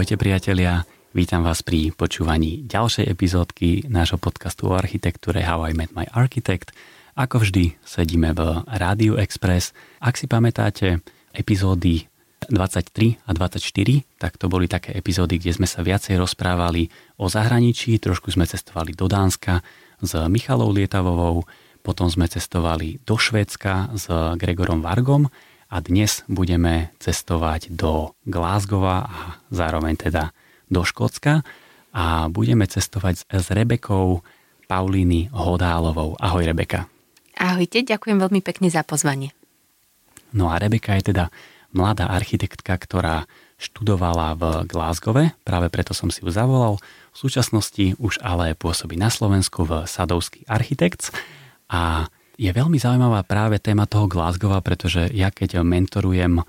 Ahojte priatelia, vítam vás pri počúvaní ďalšej epizódky nášho podcastu o architektúre How I Met My Architect. Ako vždy sedíme v Rádiu Express. Ak si pamätáte epizódy 23 a 24, tak to boli také epizódy, kde sme sa viacej rozprávali o zahraničí, trošku sme cestovali do Dánska s Michalou Lietavovou, potom sme cestovali do Švédska s Gregorom Vargom a dnes budeme cestovať do Glasgowa a zároveň teda do Škótska a budeme cestovať s Rebekou Paulíny Hodálovou. Ahoj Rebeka. Ahojte, ďakujem veľmi pekne za pozvanie. No a Rebeka je teda mladá architektka, ktorá študovala v Glasgowe, práve preto som si ju zavolal. V súčasnosti už ale pôsobí na Slovensku v Sadovský Architects a je veľmi zaujímavá práve téma toho Glasgowa, pretože ja keď mentorujem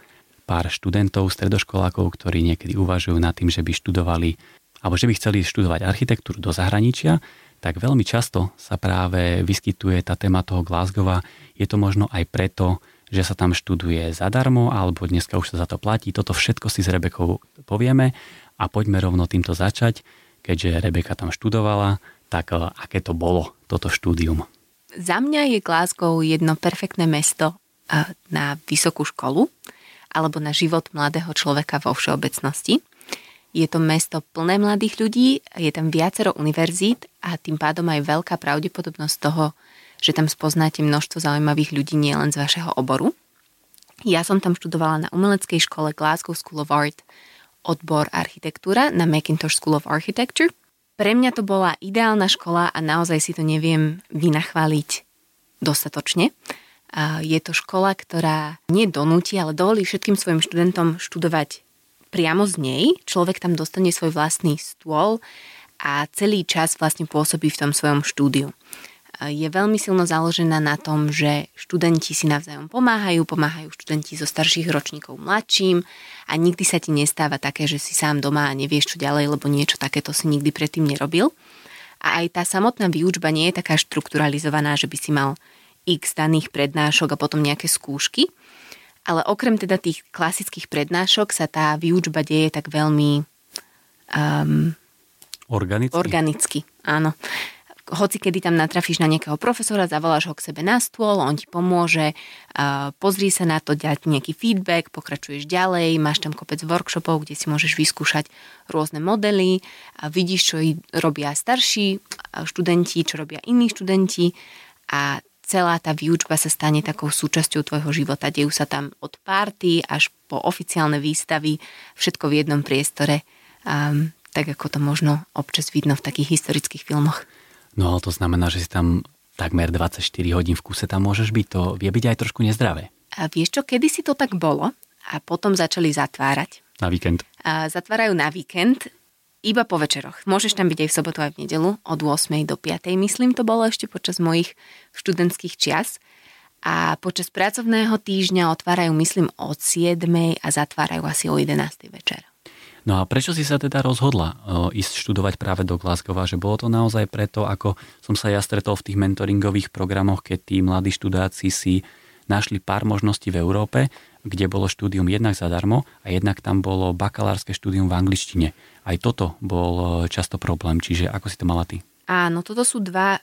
pár študentov, stredoškolákov, ktorí niekedy uvažujú nad tým, že by študovali alebo že by chceli študovať architektúru do zahraničia, tak veľmi často sa práve vyskytuje tá téma toho Glasgowa. Je to možno aj preto, že sa tam študuje zadarmo, alebo dneska už sa za to platí. Toto všetko si s Rebekou povieme a poďme rovno týmto začať, keďže Rebeka tam študovala, tak aké to bolo, toto štúdium. Za mňa je Glasgow jedno perfektné mesto na vysokú školu alebo na život mladého človeka vo všeobecnosti. Je to mesto plné mladých ľudí, je tam viacero univerzít a tým pádom aj veľká pravdepodobnosť toho, že tam spoznáte množstvo zaujímavých ľudí nielen z vašeho oboru. Ja som tam študovala na umeleckej škole Glasgow School of Art odbor architektúra na Macintosh School of Architecture pre mňa to bola ideálna škola a naozaj si to neviem vynachváliť dostatočne. Je to škola, ktorá nie donúti, ale dovolí všetkým svojim študentom študovať priamo z nej. Človek tam dostane svoj vlastný stôl a celý čas vlastne pôsobí v tom svojom štúdiu je veľmi silno založená na tom, že študenti si navzájom pomáhajú, pomáhajú študenti zo starších ročníkov mladším a nikdy sa ti nestáva také, že si sám doma a nevieš čo ďalej, lebo niečo takéto si nikdy predtým nerobil. A aj tá samotná výučba nie je taká štrukturalizovaná, že by si mal x daných prednášok a potom nejaké skúšky, ale okrem teda tých klasických prednášok sa tá výučba deje tak veľmi um, organicky. organicky. Áno hoci kedy tam natrafíš na nejakého profesora, zavoláš ho k sebe na stôl, on ti pomôže, pozri sa na to, dať nejaký feedback, pokračuješ ďalej, máš tam kopec workshopov, kde si môžeš vyskúšať rôzne modely, a vidíš, čo robia starší študenti, čo robia iní študenti a celá tá výučba sa stane takou súčasťou tvojho života. Dejú sa tam od párty až po oficiálne výstavy, všetko v jednom priestore, um, tak ako to možno občas vidno v takých historických filmoch. No ale to znamená, že si tam takmer 24 hodín v kuse tam môžeš byť. To vie byť aj trošku nezdravé. A vieš čo, kedy si to tak bolo a potom začali zatvárať. Na víkend. A zatvárajú na víkend iba po večeroch. Môžeš tam byť aj v sobotu aj v nedelu od 8. do 5. myslím to bolo ešte počas mojich študentských čias. A počas pracovného týždňa otvárajú myslím od 7. a zatvárajú asi o 11. večer. No a prečo si sa teda rozhodla ísť študovať práve do Glasgowa? Že bolo to naozaj preto, ako som sa ja stretol v tých mentoringových programoch, keď tí mladí študáci si našli pár možností v Európe, kde bolo štúdium jednak zadarmo a jednak tam bolo bakalárske štúdium v angličtine. Aj toto bol často problém, čiže ako si to mala ty? Áno, toto sú dva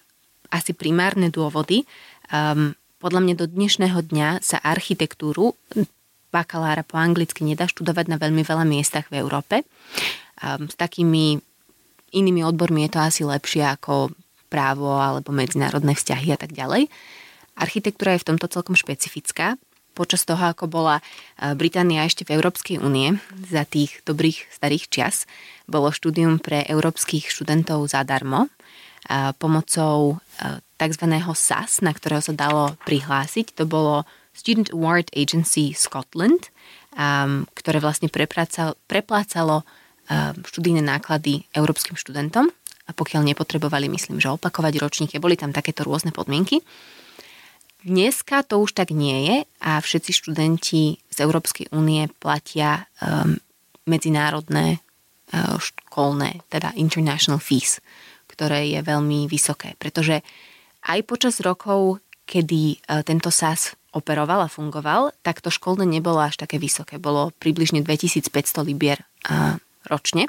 asi primárne dôvody. Um, podľa mňa do dnešného dňa sa architektúru bakalára po anglicky nedá študovať na veľmi veľa miestach v Európe. S takými inými odbormi je to asi lepšie ako právo alebo medzinárodné vzťahy a tak ďalej. Architektúra je v tomto celkom špecifická. Počas toho, ako bola Británia ešte v Európskej únie, za tých dobrých starých čias, bolo štúdium pre európskych študentov zadarmo pomocou tzv. SAS, na ktorého sa dalo prihlásiť. To bolo Student Award Agency Scotland, um, ktoré vlastne preplácalo um, študijné náklady európskym študentom a pokiaľ nepotrebovali, myslím, že opakovať ročníky, boli tam takéto rôzne podmienky. Dneska to už tak nie je a všetci študenti z Európskej únie platia um, medzinárodné uh, školné, teda international fees, ktoré je veľmi vysoké, pretože aj počas rokov, kedy uh, tento SAS operoval a fungoval, tak to školné nebolo až také vysoké. Bolo približne 2500 libier ročne,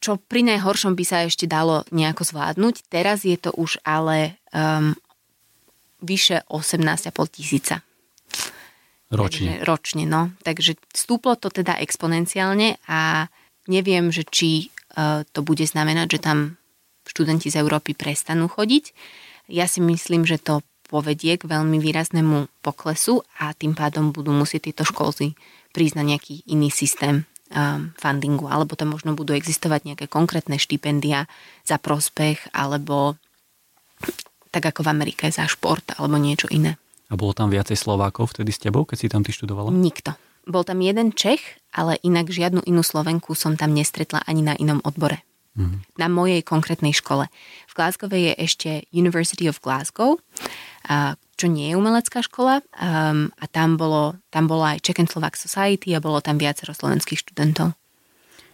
čo pri najhoršom by sa ešte dalo nejako zvládnuť. Teraz je to už ale um, vyše 18,5 tisíca. Ročne. Takže, ročne, no. Takže stúplo to teda exponenciálne a neviem, že či uh, to bude znamenať, že tam študenti z Európy prestanú chodiť. Ja si myslím, že to povedie k veľmi výraznému poklesu a tým pádom budú musieť tieto školy prísť na nejaký iný systém um, fundingu, alebo tam možno budú existovať nejaké konkrétne štipendia za prospech, alebo tak ako v Amerike za šport, alebo niečo iné. A bolo tam viacej Slovákov vtedy s tebou, keď si tam ty študovala? Nikto. Bol tam jeden Čech, ale inak žiadnu inú Slovenku som tam nestretla ani na inom odbore. Mm-hmm. Na mojej konkrétnej škole. V Glasgow je ešte University of Glasgow, čo nie je umelecká škola um, a tam, bolo, tam bola aj Czech and Slovak Society a bolo tam viacero slovenských študentov.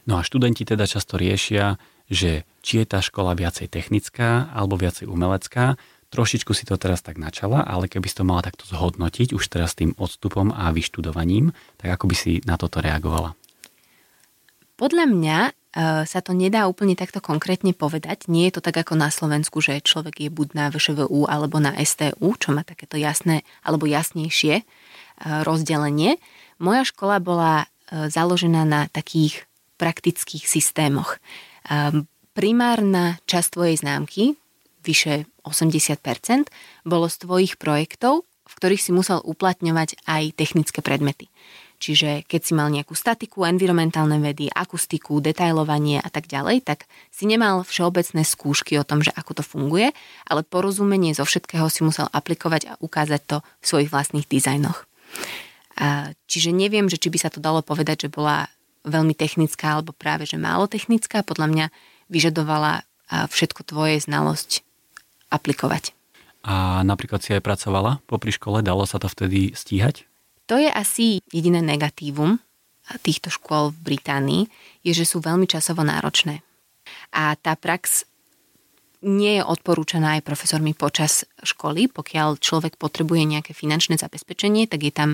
No a študenti teda často riešia, že či je tá škola viacej technická alebo viacej umelecká. Trošičku si to teraz tak načala, ale keby si to mala takto zhodnotiť už teraz tým odstupom a vyštudovaním, tak ako by si na toto reagovala? Podľa mňa sa to nedá úplne takto konkrétne povedať. Nie je to tak ako na Slovensku, že človek je buď na VŠVU alebo na STU, čo má takéto jasné alebo jasnejšie eh, rozdelenie. Moja škola bola eh, založená na takých praktických systémoch. Primárna časť tvojej známky, vyše 80%, bolo z tvojich projektov, v ktorých si musel uplatňovať aj technické predmety. Čiže keď si mal nejakú statiku, environmentálne vedy, akustiku, detailovanie a tak ďalej, tak si nemal všeobecné skúšky o tom, že ako to funguje, ale porozumenie zo všetkého si musel aplikovať a ukázať to v svojich vlastných dizajnoch. Čiže neviem, že či by sa to dalo povedať, že bola veľmi technická alebo práve, že málo technická. Podľa mňa vyžadovala všetko tvoje znalosť aplikovať. A napríklad si aj pracovala popri škole, dalo sa to vtedy stíhať? To je asi jediné negatívum týchto škôl v Británii, je, že sú veľmi časovo náročné. A tá prax nie je odporúčaná aj profesormi počas školy. Pokiaľ človek potrebuje nejaké finančné zabezpečenie, tak je tam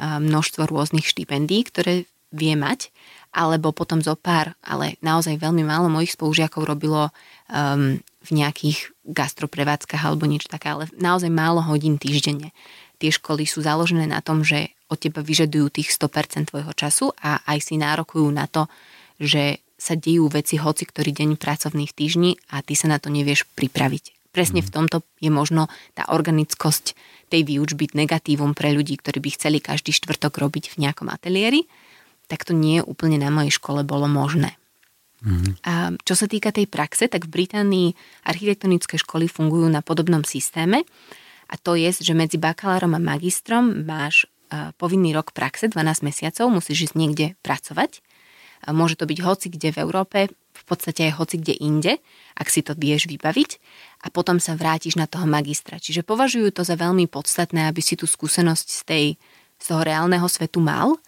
množstvo rôznych štipendií, ktoré vie mať, alebo potom zo pár, ale naozaj veľmi málo mojich spolužiakov robilo um, v nejakých gastroprevádzkach alebo niečo také, ale naozaj málo hodín týždenne. Tie školy sú založené na tom, že od teba vyžadujú tých 100% tvojho času a aj si nárokujú na to, že sa dejú veci hoci ktorý deň pracovných týždní a ty sa na to nevieš pripraviť. Presne v mhm. tomto je možno tá organickosť tej výučby negatívum pre ľudí, ktorí by chceli každý štvrtok robiť v nejakom ateliéri, tak to nie úplne na mojej škole bolo možné. Mm-hmm. A čo sa týka tej praxe, tak v Británii architektonické školy fungujú na podobnom systéme a to je, že medzi bakalárom a magistrom máš povinný rok praxe, 12 mesiacov, musíš ísť niekde pracovať. Môže to byť hoci kde v Európe, v podstate aj hoci kde inde, ak si to vieš vybaviť a potom sa vrátiš na toho magistra. Čiže považujú to za veľmi podstatné, aby si tú skúsenosť z, tej, z toho reálneho svetu mal,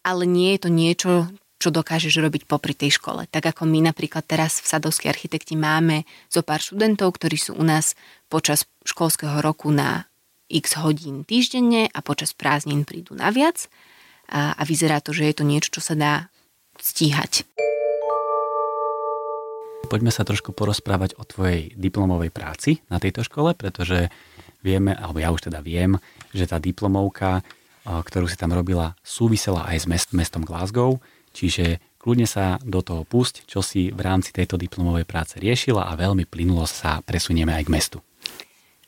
ale nie je to niečo, čo dokážeš robiť popri tej škole. Tak ako my napríklad teraz v Sadovskej architekti máme zo pár študentov, ktorí sú u nás počas školského roku na x hodín týždenne a počas prázdnin prídu na viac a, a vyzerá to, že je to niečo, čo sa dá stíhať. Poďme sa trošku porozprávať o tvojej diplomovej práci na tejto škole, pretože vieme, alebo ja už teda viem, že tá diplomovka, ktorú si tam robila, súvisela aj s mest, mestom Glasgow, čiže kľudne sa do toho pusť, čo si v rámci tejto diplomovej práce riešila a veľmi plynulo sa presunieme aj k mestu.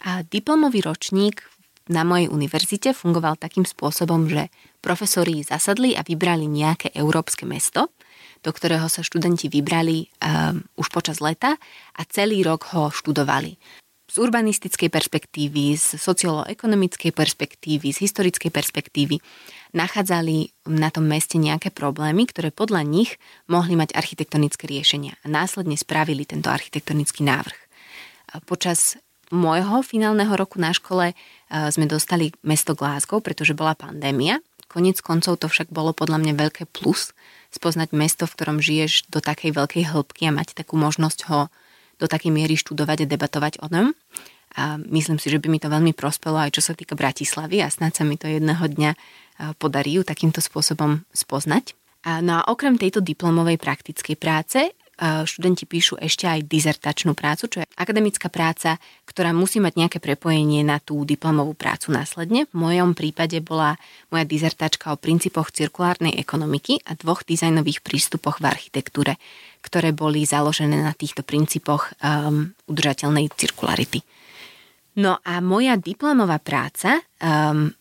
A diplomový ročník na mojej univerzite fungoval takým spôsobom, že profesori zasadli a vybrali nejaké európske mesto, do ktorého sa študenti vybrali um, už počas leta a celý rok ho študovali. Z urbanistickej perspektívy, z socioekonomickej perspektívy, z historickej perspektívy nachádzali na tom meste nejaké problémy, ktoré podľa nich mohli mať architektonické riešenia a následne spravili tento architektonický návrh. Počas môjho finálneho roku na škole sme dostali mesto Glasgow, pretože bola pandémia. Konec koncov to však bolo podľa mňa veľké plus spoznať mesto, v ktorom žiješ do takej veľkej hĺbky a mať takú možnosť ho do takej miery študovať a debatovať o ňom. A myslím si, že by mi to veľmi prospelo aj čo sa týka Bratislavy a snáď sa mi to jedného dňa podarí ju takýmto spôsobom spoznať. No a okrem tejto diplomovej praktickej práce študenti píšu ešte aj dizertačnú prácu, čo je akademická práca, ktorá musí mať nejaké prepojenie na tú diplomovú prácu následne. V mojom prípade bola moja dizertačka o princípoch cirkulárnej ekonomiky a dvoch dizajnových prístupoch v architektúre, ktoré boli založené na týchto princípoch um, udržateľnej cirkularity. No a moja diplomová práca um,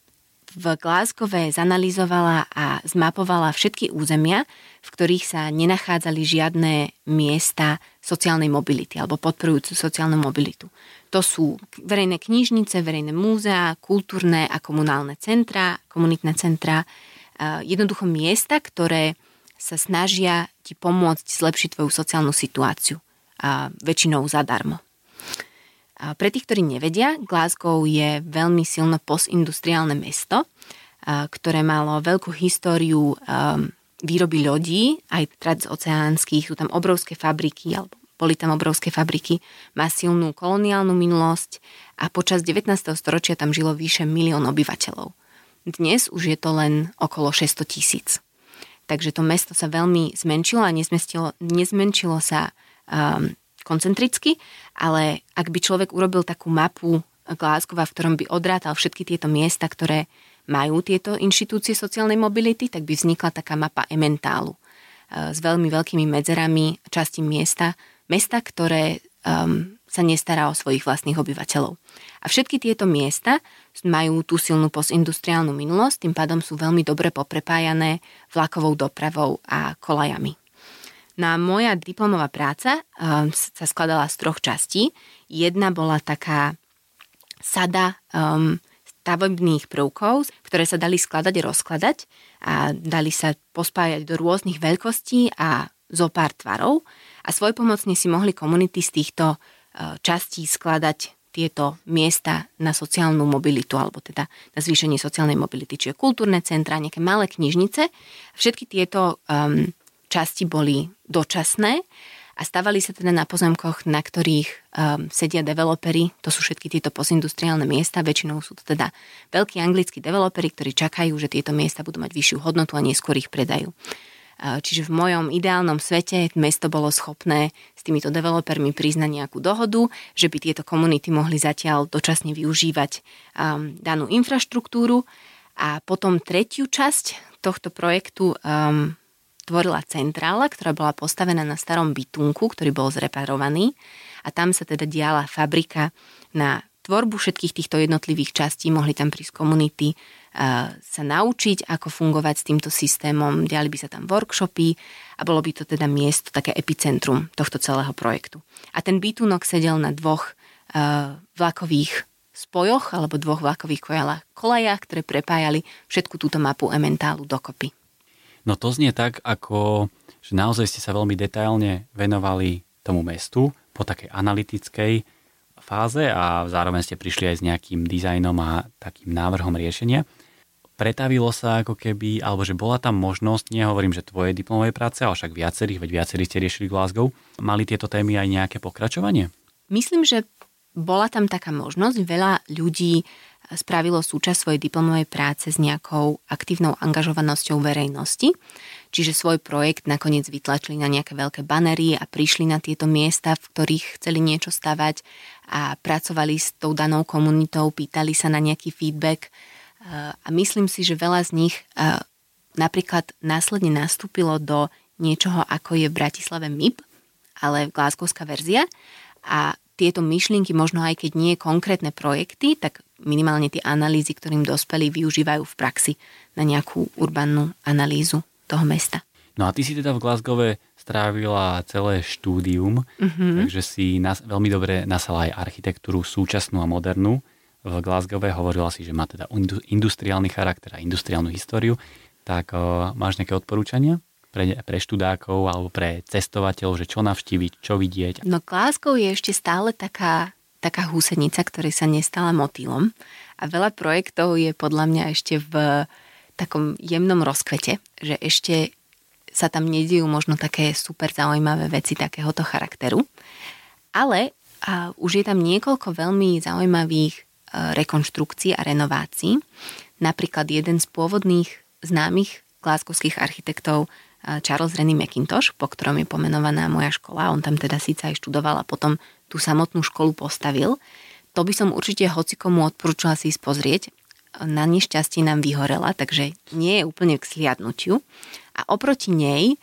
v Glasgowe zanalizovala a zmapovala všetky územia, v ktorých sa nenachádzali žiadne miesta sociálnej mobility alebo podporujúcu sociálnu mobilitu. To sú verejné knižnice, verejné múzea, kultúrne a komunálne centra, komunitné centra, jednoducho miesta, ktoré sa snažia ti pomôcť zlepšiť tvoju sociálnu situáciu. A väčšinou zadarmo. Pre tých, ktorí nevedia, Glasgow je veľmi silno postindustriálne mesto, ktoré malo veľkú históriu výroby lodí, aj transoceánskych, sú tam obrovské fabriky, alebo boli tam obrovské fabriky, má silnú koloniálnu minulosť a počas 19. storočia tam žilo vyše milión obyvateľov. Dnes už je to len okolo 600 tisíc. Takže to mesto sa veľmi zmenšilo a nezmenšilo, nezmenšilo sa um, koncentricky, ale ak by človek urobil takú mapu Glasgow, v ktorom by odrátal všetky tieto miesta, ktoré majú tieto inštitúcie sociálnej mobility, tak by vznikla taká mapa ementálu e, s veľmi veľkými medzerami časti miesta, mesta, ktoré um, sa nestará o svojich vlastných obyvateľov. A všetky tieto miesta majú tú silnú postindustriálnu minulosť, tým pádom sú veľmi dobre poprepájané vlakovou dopravou a kolajami. No a moja diplomová práca um, sa skladala z troch častí. Jedna bola taká sada um, stavebných prvkov, ktoré sa dali skladať a rozkladať a dali sa pospájať do rôznych veľkostí a zo pár tvarov a svojpomocne si mohli komunity z týchto uh, častí skladať tieto miesta na sociálnu mobilitu, alebo teda na zvýšenie sociálnej mobility, čiže kultúrne centra, nejaké malé knižnice. Všetky tieto um, časti boli dočasné a stavali sa teda na pozemkoch, na ktorých um, sedia developery, to sú všetky tieto postindustriálne miesta, väčšinou sú to teda veľkí anglickí developery, ktorí čakajú, že tieto miesta budú mať vyššiu hodnotu a neskôr ich predajú. Čiže v mojom ideálnom svete mesto bolo schopné s týmito developermi priznať nejakú dohodu, že by tieto komunity mohli zatiaľ dočasne využívať um, danú infraštruktúru. A potom tretiu časť tohto projektu um, tvorila centrála, ktorá bola postavená na starom bytunku, ktorý bol zreparovaný a tam sa teda diala fabrika na tvorbu všetkých týchto jednotlivých častí, mohli tam prísť komunity sa naučiť, ako fungovať s týmto systémom, diali by sa tam workshopy a bolo by to teda miesto, také epicentrum tohto celého projektu. A ten bytunok sedel na dvoch vlakových spojoch alebo dvoch vlakových kolajách, ktoré prepájali všetku túto mapu Ementálu dokopy. No to znie tak, ako že naozaj ste sa veľmi detailne venovali tomu mestu po takej analytickej fáze a zároveň ste prišli aj s nejakým dizajnom a takým návrhom riešenia. Pretavilo sa ako keby, alebo že bola tam možnosť, nehovorím, že tvoje diplomové práce, ale však viacerých, veď viacerí ste riešili Glasgow, mali tieto témy aj nejaké pokračovanie? Myslím, že bola tam taká možnosť. Veľa ľudí spravilo súčasť svojej diplomovej práce s nejakou aktívnou angažovanosťou verejnosti. Čiže svoj projekt nakoniec vytlačili na nejaké veľké banery a prišli na tieto miesta, v ktorých chceli niečo stavať a pracovali s tou danou komunitou, pýtali sa na nejaký feedback a myslím si, že veľa z nich napríklad následne nastúpilo do niečoho, ako je v Bratislave MIP, ale Glasgowská verzia a tieto myšlienky, možno aj keď nie konkrétne projekty, tak minimálne tie analýzy, ktorým dospeli, využívajú v praxi na nejakú urbannú analýzu toho mesta. No a ty si teda v Glasgowe strávila celé štúdium, mm-hmm. takže si nas, veľmi dobre nasala aj architektúru súčasnú a modernú. V Glasgowe hovorila si, že má teda industriálny charakter a industriálnu históriu. Tak uh, máš nejaké odporúčania? Pre, pre študákov alebo pre cestovateľov, že čo navštíviť, čo vidieť? No Glasgow je ešte stále taká, taká húsenica, ktorej sa nestala motýlom a veľa projektov je podľa mňa ešte v takom jemnom rozkvete, že ešte sa tam nedijú možno také super zaujímavé veci takéhoto charakteru. Ale a už je tam niekoľko veľmi zaujímavých e, rekonštrukcií a renovácií. Napríklad jeden z pôvodných známych glasgowských architektov Charles Rennie McIntosh, po ktorom je pomenovaná moja škola. On tam teda síce aj študoval a potom tú samotnú školu postavil. To by som určite hocikomu odporúčala si ísť pozrieť. Na nešťastie nám vyhorela, takže nie je úplne k sliadnutiu. A oproti nej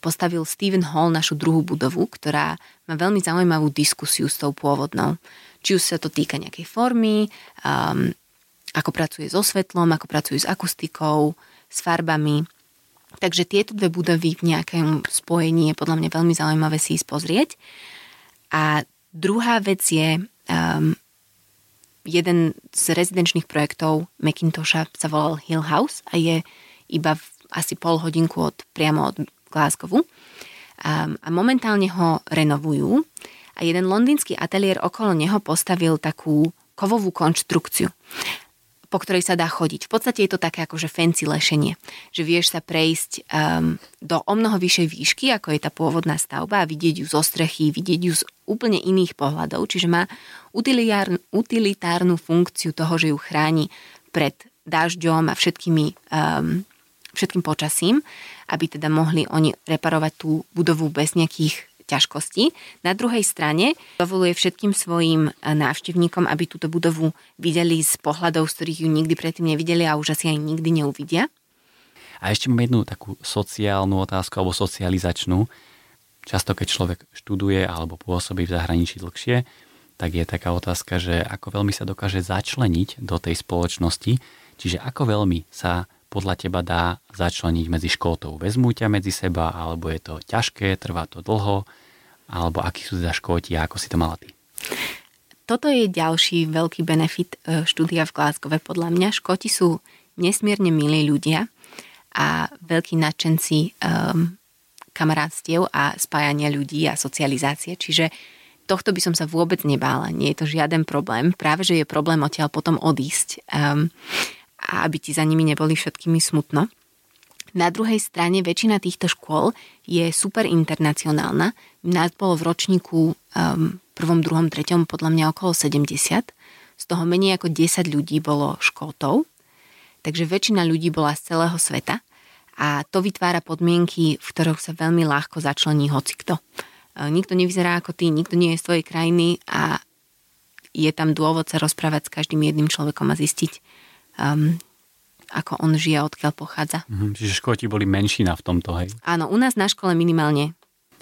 postavil Stephen Hall našu druhú budovu, ktorá má veľmi zaujímavú diskusiu s tou pôvodnou. Či už sa to týka nejakej formy, um, ako pracuje so svetlom, ako pracuje s akustikou, s farbami. Takže tieto dve budovy v nejakom spojení je podľa mňa veľmi zaujímavé si ísť pozrieť. A druhá vec je, um, jeden z rezidenčných projektov Macintosha sa volal Hill House a je iba v asi pol hodinku od, priamo od Glasgowu. Um, a momentálne ho renovujú a jeden londýnsky ateliér okolo neho postavil takú kovovú konštrukciu po ktorej sa dá chodiť. V podstate je to také akože fancy lešenie, že vieš sa prejsť um, do o mnoho vyššej výšky, ako je tá pôvodná stavba a vidieť ju zo strechy, vidieť ju z úplne iných pohľadov, čiže má utilitárnu, utilitárnu funkciu toho, že ju chráni pred dažďom a všetkými, um, všetkým počasím, aby teda mohli oni reparovať tú budovu bez nejakých ťažkosti. Na druhej strane dovoluje všetkým svojim e, návštevníkom, aby túto budovu videli z pohľadov, z ktorých ju nikdy predtým nevideli a už asi aj nikdy neuvidia. A ešte mám jednu takú sociálnu otázku alebo socializačnú. Často, keď človek študuje alebo pôsobí v zahraničí dlhšie, tak je taká otázka, že ako veľmi sa dokáže začleniť do tej spoločnosti, čiže ako veľmi sa podľa teba dá začleniť medzi škótov? Vezmú ťa medzi seba, alebo je to ťažké, trvá to dlho, alebo akí sú teda škóti a ako si to mala ty? Toto je ďalší veľký benefit e, štúdia v Glasgow. Podľa mňa škóti sú nesmierne milí ľudia a veľkí nadšenci um, kamarátstiev a spájania ľudí a socializácie. Čiže tohto by som sa vôbec nebála. Nie je to žiaden problém. Práve, že je problém odtiaľ potom odísť. Um, a aby ti za nimi neboli všetkými smutno. Na druhej strane väčšina týchto škôl je super internacionálna. Nás bolo v ročníku um, prvom, druhom, treťom podľa mňa okolo 70. Z toho menej ako 10 ľudí bolo škótov. Takže väčšina ľudí bola z celého sveta a to vytvára podmienky, v ktorých sa veľmi ľahko začlení hocikto. Uh, nikto nevyzerá ako ty, nikto nie je z tvojej krajiny a je tam dôvod sa rozprávať s každým jedným človekom a zistiť, um, ako on žije, odkiaľ pochádza. Mhm, čiže Škóti boli menšina v tomto, hej? Áno, u nás na škole minimálne.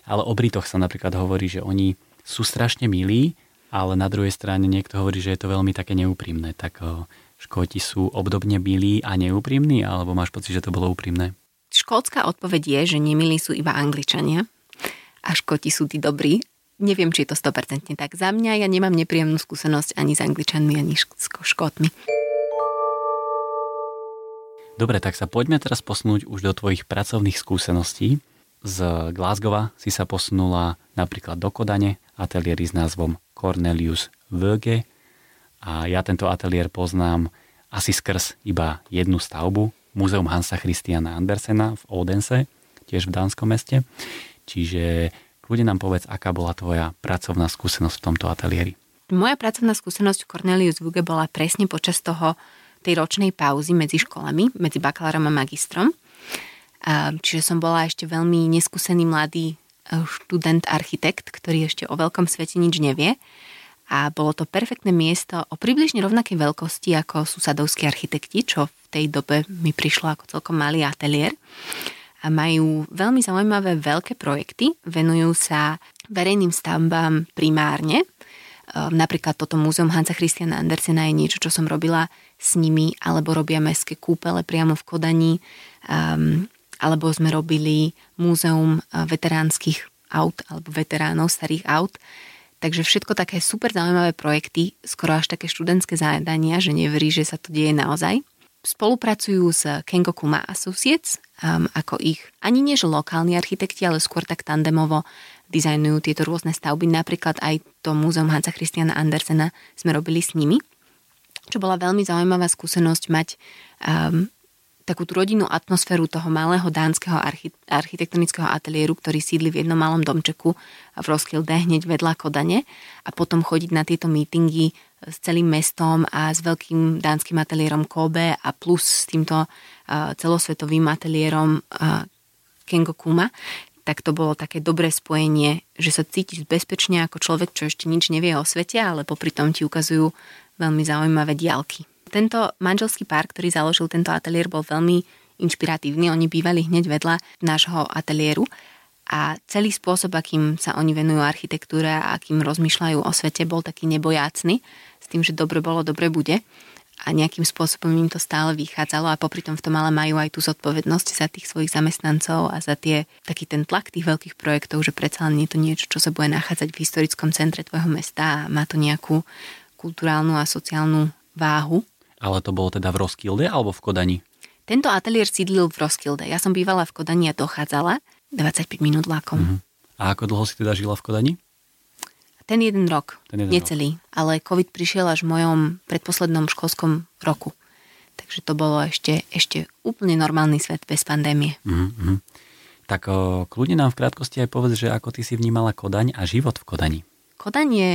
Ale o Britoch sa napríklad hovorí, že oni sú strašne milí, ale na druhej strane niekto hovorí, že je to veľmi také neúprimné. Tak o, Škóti sú obdobne milí a neúprimní, alebo máš pocit, že to bolo úprimné? Škótska odpoveď je, že nemilí sú iba Angličania a Škóti sú tí dobrí. Neviem, či je to 100% tak. Za mňa ja nemám nepríjemnú skúsenosť ani s Angličanmi, ani s Škótmi. Dobre, tak sa poďme teraz posunúť už do tvojich pracovných skúseností. Z Glasgowa si sa posunula napríklad do Kodane, ateliéry s názvom Cornelius Vöge a ja tento ateliér poznám asi skrz iba jednu stavbu, Múzeum Hansa Christiana Andersena v Odense, tiež v dánskom meste. Čiže kľudne nám povedz, aká bola tvoja pracovná skúsenosť v tomto ateliéri. Moja pracovná skúsenosť v Cornelius Vuge bola presne počas toho tej ročnej pauzy medzi školami, medzi bakalárom a magistrom. Čiže som bola ešte veľmi neskúsený mladý e, študent architekt, ktorý ešte o veľkom svete nič nevie. A bolo to perfektné miesto o približne rovnakej veľkosti ako susadovskí architekti, čo v tej dobe mi prišlo ako celkom malý ateliér. A majú veľmi zaujímavé veľké projekty, venujú sa verejným stavbám primárne, napríklad toto múzeum Hansa Christiana Andersena je niečo, čo som robila s nimi, alebo robia mestské kúpele priamo v Kodani, um, alebo sme robili múzeum eh, veteránskych aut, alebo veteránov starých aut. Takže všetko také super zaujímavé projekty, skoro až také študentské zadania, že neverí, že sa to deje naozaj. Spolupracujú s Kengokuma Associates, um, ako ich ani nie že lokálni architekti, ale skôr tak tandemovo dizajnujú tieto rôzne stavby. Napríklad aj to múzeum Hansa Christiana Andersena sme robili s nimi, čo bola veľmi zaujímavá skúsenosť mať um, takú tú rodinnú atmosféru toho malého dánskeho archi- architektonického ateliéru, ktorý sídli v jednom malom domčeku v Roskilde hneď vedľa Kodane a potom chodiť na tieto meetingy s celým mestom a s veľkým dánskym ateliérom Kobe a plus s týmto uh, celosvetovým ateliérom uh, Kengo Kuma, tak to bolo také dobré spojenie, že sa cítiš bezpečne ako človek, čo ešte nič nevie o svete, ale popri tom ti ukazujú veľmi zaujímavé diálky. Tento manželský pár, ktorý založil tento ateliér, bol veľmi inšpiratívny. Oni bývali hneď vedľa nášho ateliéru a celý spôsob, akým sa oni venujú architektúre a akým rozmýšľajú o svete, bol taký nebojácný, s tým, že dobre bolo, dobre bude a nejakým spôsobom im to stále vychádzalo a popri tom v tom ale majú aj tú zodpovednosť za tých svojich zamestnancov a za tie, taký ten tlak tých veľkých projektov, že predsa len je to niečo, čo sa bude nachádzať v historickom centre tvojho mesta a má to nejakú kulturálnu a sociálnu váhu. Ale to bolo teda v Roskilde alebo v Kodani? Tento ateliér sídlil v Roskilde. Ja som bývala v Kodani a dochádzala 25 minút vlakom. Uh-huh. A ako dlho si teda žila v Kodani? Ten jeden rok, ten jeden necelý. Rok. Ale COVID prišiel až v mojom predposlednom školskom roku. Takže to bolo ešte, ešte úplne normálny svet bez pandémie. Uh-huh. Tak o, kľudne nám v krátkosti aj povedz, že ako ty si vnímala Kodaň a život v Kodani. Kodaň je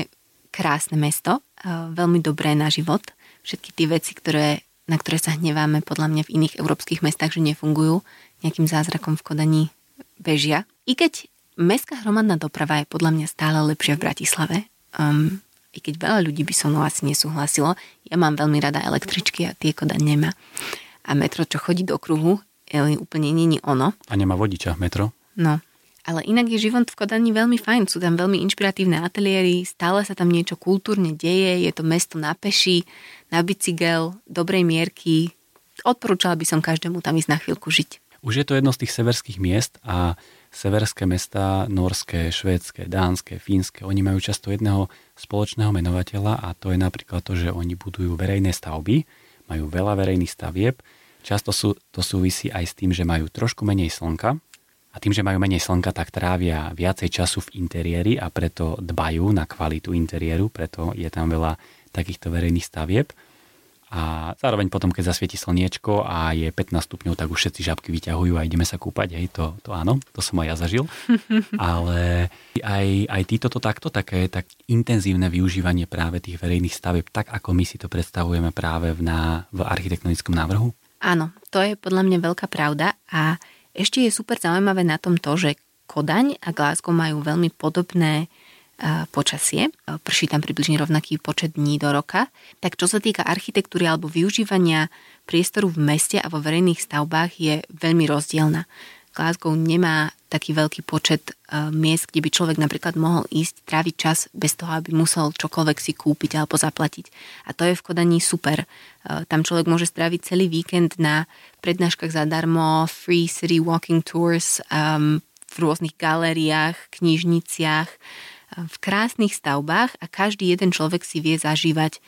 krásne mesto, veľmi dobré na život. Všetky tie veci, ktoré na ktoré sa hneváme podľa mňa v iných európskych mestách, že nefungujú, nejakým zázrakom v Kodani bežia. I keď mestská hromadná doprava je podľa mňa stále lepšia v Bratislave, um, i keď veľa ľudí by so mnou asi nesúhlasilo, ja mám veľmi rada električky a tie Kodaň nemá. A metro, čo chodí do kruhu, je úplne není ono. A nemá vodiča metro? No, ale inak je život v Kodani veľmi fajn, sú tam veľmi inšpiratívne ateliéry, stále sa tam niečo kultúrne deje, je to mesto na peši, na bicykel, dobrej mierky. Odporúčala by som každému tam ísť na chvíľku žiť. Už je to jedno z tých severských miest a severské mesta, norské, švédske, dánske, fínske, oni majú často jedného spoločného menovateľa a to je napríklad to, že oni budujú verejné stavby, majú veľa verejných stavieb, často sú, to súvisí aj s tým, že majú trošku menej slnka, a tým, že majú menej slnka, tak trávia viacej času v interiéri a preto dbajú na kvalitu interiéru, preto je tam veľa takýchto verejných stavieb. A zároveň potom, keď zasvieti slniečko a je 15 stupňov, tak už všetci žabky vyťahujú a ideme sa kúpať. Hej, to, to áno, to som aj ja zažil. Ale aj, aj títo to takto, také tak intenzívne využívanie práve tých verejných stavieb, tak ako my si to predstavujeme práve v, na, v architektonickom návrhu? Áno, to je podľa mňa veľká pravda a ešte je super zaujímavé na tom to, že Kodaň a Glasgow majú veľmi podobné počasie, prší tam približne rovnaký počet dní do roka, tak čo sa týka architektúry alebo využívania priestoru v meste a vo verejných stavbách je veľmi rozdielna. Glasgow nemá taký veľký počet uh, miest, kde by človek napríklad mohol ísť tráviť čas bez toho, aby musel čokoľvek si kúpiť alebo zaplatiť. A to je v Kodaní super. Tam človek môže stráviť celý víkend na prednáškach zadarmo, free city walking tours, um, v rôznych galériách, knižniciach, v krásnych stavbách a každý jeden človek si vie zažívať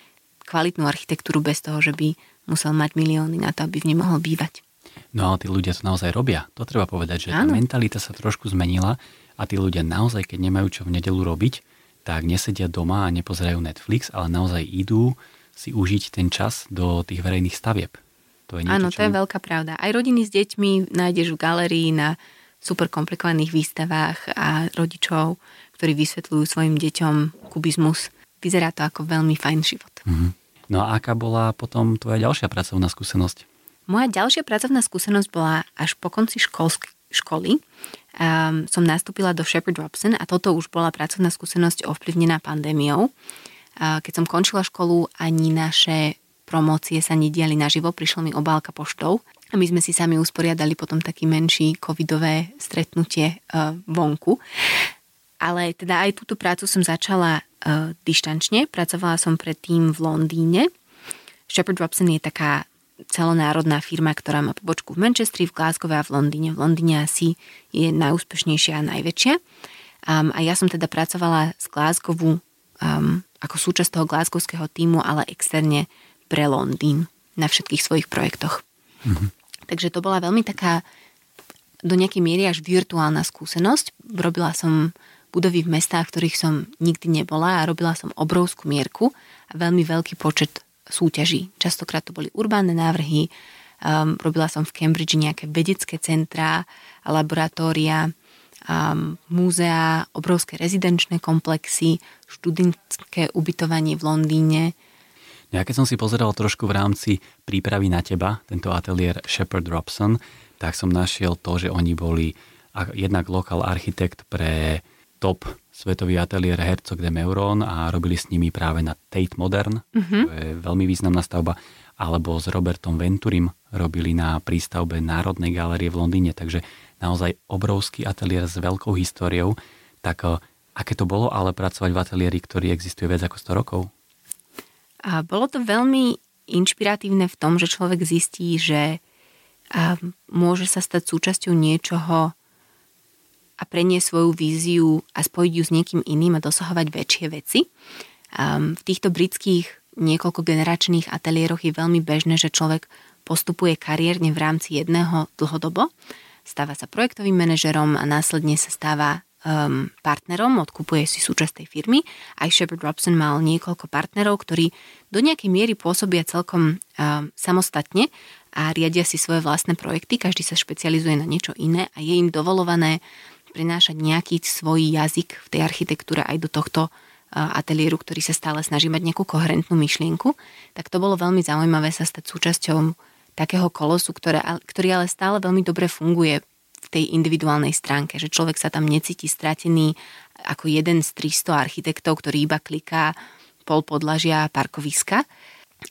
kvalitnú architektúru bez toho, že by musel mať milióny na to, aby v nej mohol bývať. No ale tí ľudia to naozaj robia. To treba povedať, že tá mentalita sa trošku zmenila a tí ľudia naozaj, keď nemajú čo v nedelu robiť, tak nesedia doma a nepozerajú Netflix, ale naozaj idú si užiť ten čas do tých verejných stavieb. To je niečo, Áno, to je veľká pravda. Aj rodiny s deťmi nájdeš v galerii na super komplikovaných výstavách a rodičov, ktorí vysvetľujú svojim deťom kubizmus. Vyzerá to ako veľmi fajn život. Mm-hmm. No a aká bola potom tvoja ďalšia pracovná skúsenosť? Moja ďalšia pracovná skúsenosť bola až po konci školsk- školy. Um, som nastúpila do Shepard Robson a toto už bola pracovná skúsenosť ovplyvnená pandémiou. Uh, keď som končila školu, ani naše promócie sa nediali naživo, prišlo mi obálka poštou a my sme si sami usporiadali potom taký menší covidové stretnutie uh, vonku. Ale teda aj túto prácu som začala uh, dištančne. Pracovala som predtým v Londýne. Shepard Robson je taká celonárodná firma, ktorá má pobočku v Manchestri, v Glasgow a v Londýne. V Londýne asi je najúspešnejšia a najväčšia. Um, a ja som teda pracovala z Glasgowu um, ako súčasť toho glasgowského týmu, ale externe pre Londýn na všetkých svojich projektoch. Mm-hmm. Takže to bola veľmi taká do nejakej miery až virtuálna skúsenosť. Robila som budovy v mestách, ktorých som nikdy nebola a robila som obrovskú mierku a veľmi veľký počet súťaží. Častokrát to boli urbánne návrhy, um, robila som v Cambridge nejaké vedecké centrá, laboratória, um, múzea, obrovské rezidenčné komplexy, študentské ubytovanie v Londýne. Ja keď som si pozeral trošku v rámci prípravy na teba, tento ateliér Shepard Robson, tak som našiel to, že oni boli jednak lokal architekt pre top svetový ateliér Herzog de Meuron a robili s nimi práve na Tate Modern, mm-hmm. to je veľmi významná stavba, alebo s Robertom Venturim robili na prístavbe Národnej galérie v Londýne, takže naozaj obrovský ateliér s veľkou históriou. Tak eh, aké to bolo ale pracovať v ateliéri, ktorý existuje viac ako 100 rokov? A bolo to veľmi inšpiratívne v tom, že človek zistí, že a môže sa stať súčasťou niečoho, a preniesť svoju víziu a spojiť ju s niekým iným a dosahovať väčšie veci. Um, v týchto britských niekoľko generačných ateliéroch je veľmi bežné, že človek postupuje kariérne v rámci jedného dlhodobo, stáva sa projektovým manažerom a následne sa stáva um, partnerom, odkupuje si súčasť tej firmy. Aj Shepard Robson mal niekoľko partnerov, ktorí do nejakej miery pôsobia celkom um, samostatne a riadia si svoje vlastné projekty, každý sa špecializuje na niečo iné a je im dovolované prinášať nejaký svoj jazyk v tej architektúre aj do tohto ateliéru, ktorý sa stále snaží mať nejakú koherentnú myšlienku, tak to bolo veľmi zaujímavé sa stať súčasťou takého kolosu, ktoré, ktorý ale stále veľmi dobre funguje v tej individuálnej stránke, že človek sa tam necíti stratený ako jeden z 300 architektov, ktorý iba kliká pol podlažia parkoviska,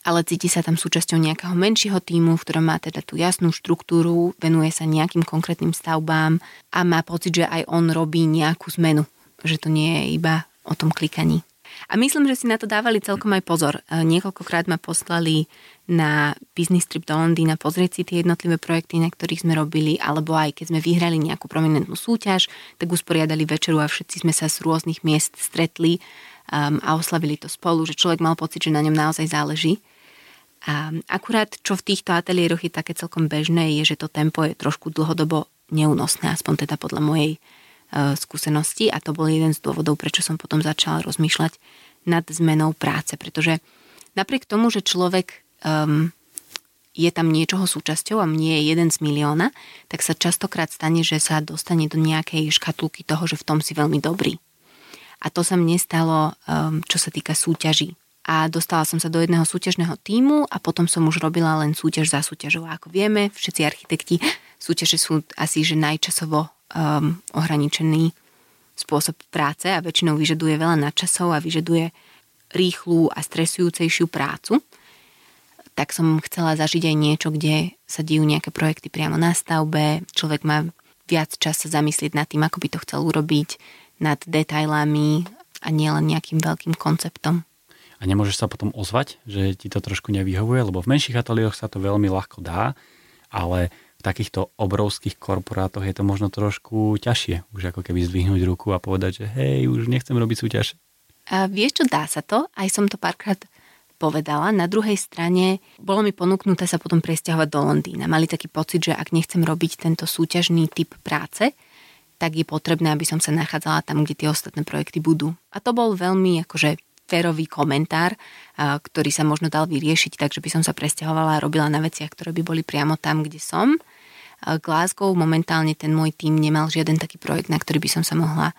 ale cíti sa tam súčasťou nejakého menšieho týmu, v ktorom má teda tú jasnú štruktúru, venuje sa nejakým konkrétnym stavbám a má pocit, že aj on robí nejakú zmenu, že to nie je iba o tom klikaní. A myslím, že si na to dávali celkom aj pozor. E, niekoľkokrát ma poslali na business trip do Londýna pozrieť si tie jednotlivé projekty, na ktorých sme robili, alebo aj keď sme vyhrali nejakú prominentnú súťaž, tak usporiadali večeru a všetci sme sa z rôznych miest stretli um, a oslavili to spolu, že človek mal pocit, že na ňom naozaj záleží. A akurát, čo v týchto ateliéroch je také celkom bežné, je, že to tempo je trošku dlhodobo neúnosné, aspoň teda podľa mojej uh, skúsenosti a to bol jeden z dôvodov, prečo som potom začala rozmýšľať nad zmenou práce, pretože napriek tomu, že človek um, je tam niečoho súčasťou a nie je jeden z milióna, tak sa častokrát stane, že sa dostane do nejakej škatulky toho, že v tom si veľmi dobrý. A to sa mne stalo, um, čo sa týka súťaží. A dostala som sa do jedného súťažného týmu a potom som už robila len súťaž za súťažou. A ako vieme, všetci architekti, súťaže sú asi že najčasovo um, ohraničený spôsob práce a väčšinou vyžaduje veľa nadčasov a vyžaduje rýchlu a stresujúcejšiu prácu. Tak som chcela zažiť aj niečo, kde sa dejú nejaké projekty priamo na stavbe, človek má viac čas sa zamyslieť nad tým, ako by to chcel urobiť, nad detailami a nielen nejakým veľkým konceptom. A nemôžeš sa potom ozvať, že ti to trošku nevyhovuje, lebo v menších ateliéroch sa to veľmi ľahko dá, ale v takýchto obrovských korporátoch je to možno trošku ťažšie, už ako keby zdvihnúť ruku a povedať, že hej, už nechcem robiť súťaž. A vieš čo, dá sa to, aj som to párkrát povedala. Na druhej strane bolo mi ponúknuté sa potom presťahovať do Londýna. Mali taký pocit, že ak nechcem robiť tento súťažný typ práce, tak je potrebné, aby som sa nachádzala tam, kde tie ostatné projekty budú. A to bol veľmi akože férový komentár, ktorý sa možno dal vyriešiť, takže by som sa presťahovala a robila na veciach, ktoré by boli priamo tam, kde som. Glasgow momentálne ten môj tým nemal žiaden taký projekt, na ktorý by som sa mohla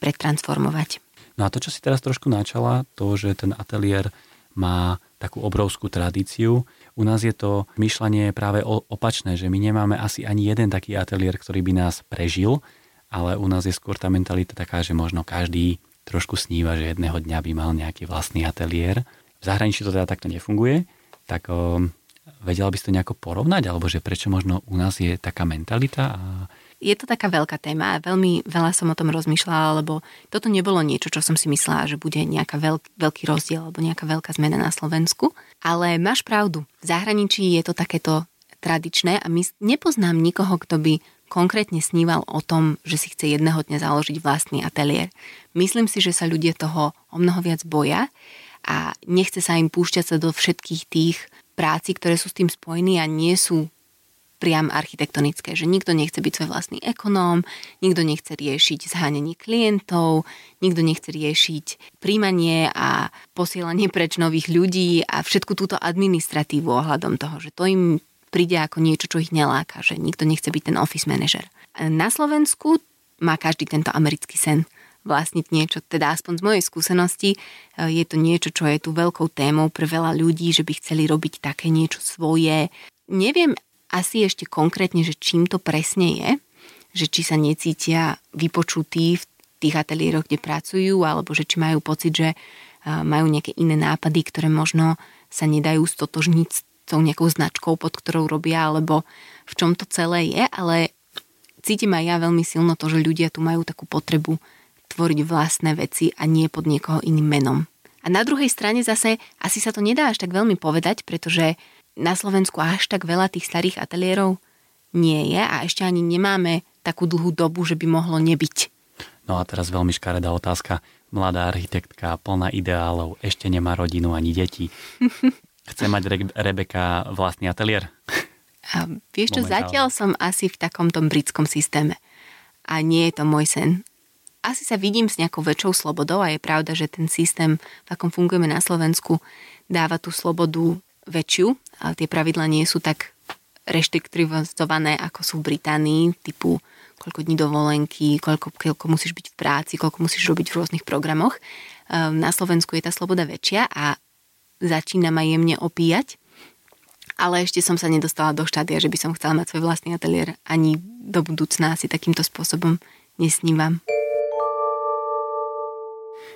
pretransformovať. No a to, čo si teraz trošku načala, to, že ten ateliér má takú obrovskú tradíciu, u nás je to myšľanie práve opačné, že my nemáme asi ani jeden taký ateliér, ktorý by nás prežil, ale u nás je skôr tá mentalita taká, že možno každý trošku sníva, že jedného dňa by mal nejaký vlastný ateliér. V zahraničí to teda takto nefunguje, tak o, vedela by si to nejako porovnať, alebo že prečo možno u nás je taká mentalita a je to taká veľká téma a veľmi veľa som o tom rozmýšľala, lebo toto nebolo niečo, čo som si myslela, že bude nejaká veľk, veľký rozdiel alebo nejaká veľká zmena na Slovensku. Ale máš pravdu, v zahraničí je to takéto tradičné a my nepoznám nikoho, kto by konkrétne sníval o tom, že si chce jedného dňa založiť vlastný ateliér. Myslím si, že sa ľudia toho o mnoho viac boja a nechce sa im púšťať sa do všetkých tých práci, ktoré sú s tým spojení a nie sú priam architektonické, že nikto nechce byť svoj vlastný ekonóm, nikto nechce riešiť zháňanie klientov, nikto nechce riešiť príjmanie a posielanie preč nových ľudí a všetku túto administratívu ohľadom toho, že to im príde ako niečo, čo ich neláka, že nikto nechce byť ten office manager. Na Slovensku má každý tento americký sen vlastniť niečo, teda aspoň z mojej skúsenosti je to niečo, čo je tu veľkou témou pre veľa ľudí, že by chceli robiť také niečo svoje. Neviem asi ešte konkrétne, že čím to presne je. že či sa necítia vypočutí v tých ateliéroch, kde pracujú, alebo že či majú pocit, že majú nejaké iné nápady, ktoré možno sa nedajú stotožniť s tou nejakou značkou, pod ktorou robia, alebo v čom to celé je, ale cítim aj ja veľmi silno to, že ľudia tu majú takú potrebu tvoriť vlastné veci a nie pod niekoho iným menom. A na druhej strane zase asi sa to nedá až tak veľmi povedať, pretože na Slovensku až tak veľa tých starých ateliérov nie je a ešte ani nemáme takú dlhú dobu, že by mohlo nebyť. No a teraz veľmi škaredá otázka. Mladá architektka, plná ideálov, ešte nemá rodinu ani deti. Chce mať Re- Rebeka vlastný ateliér? A vieš čo, zatiaľ som asi v takom tom britskom systéme. A nie je to môj sen. Asi sa vidím s nejakou väčšou slobodou a je pravda, že ten systém, v akom fungujeme na Slovensku, dáva tú slobodu väčšiu. A tie pravidla nie sú tak reštriktivizované, ako sú v Británii, typu koľko dní dovolenky, koľko, koľko musíš byť v práci, koľko musíš robiť v rôznych programoch. Ehm, na Slovensku je tá sloboda väčšia a začína ma jemne opíjať, ale ešte som sa nedostala do štádia, že by som chcela mať svoj vlastný ateliér. Ani do budúcna si takýmto spôsobom nesnívam.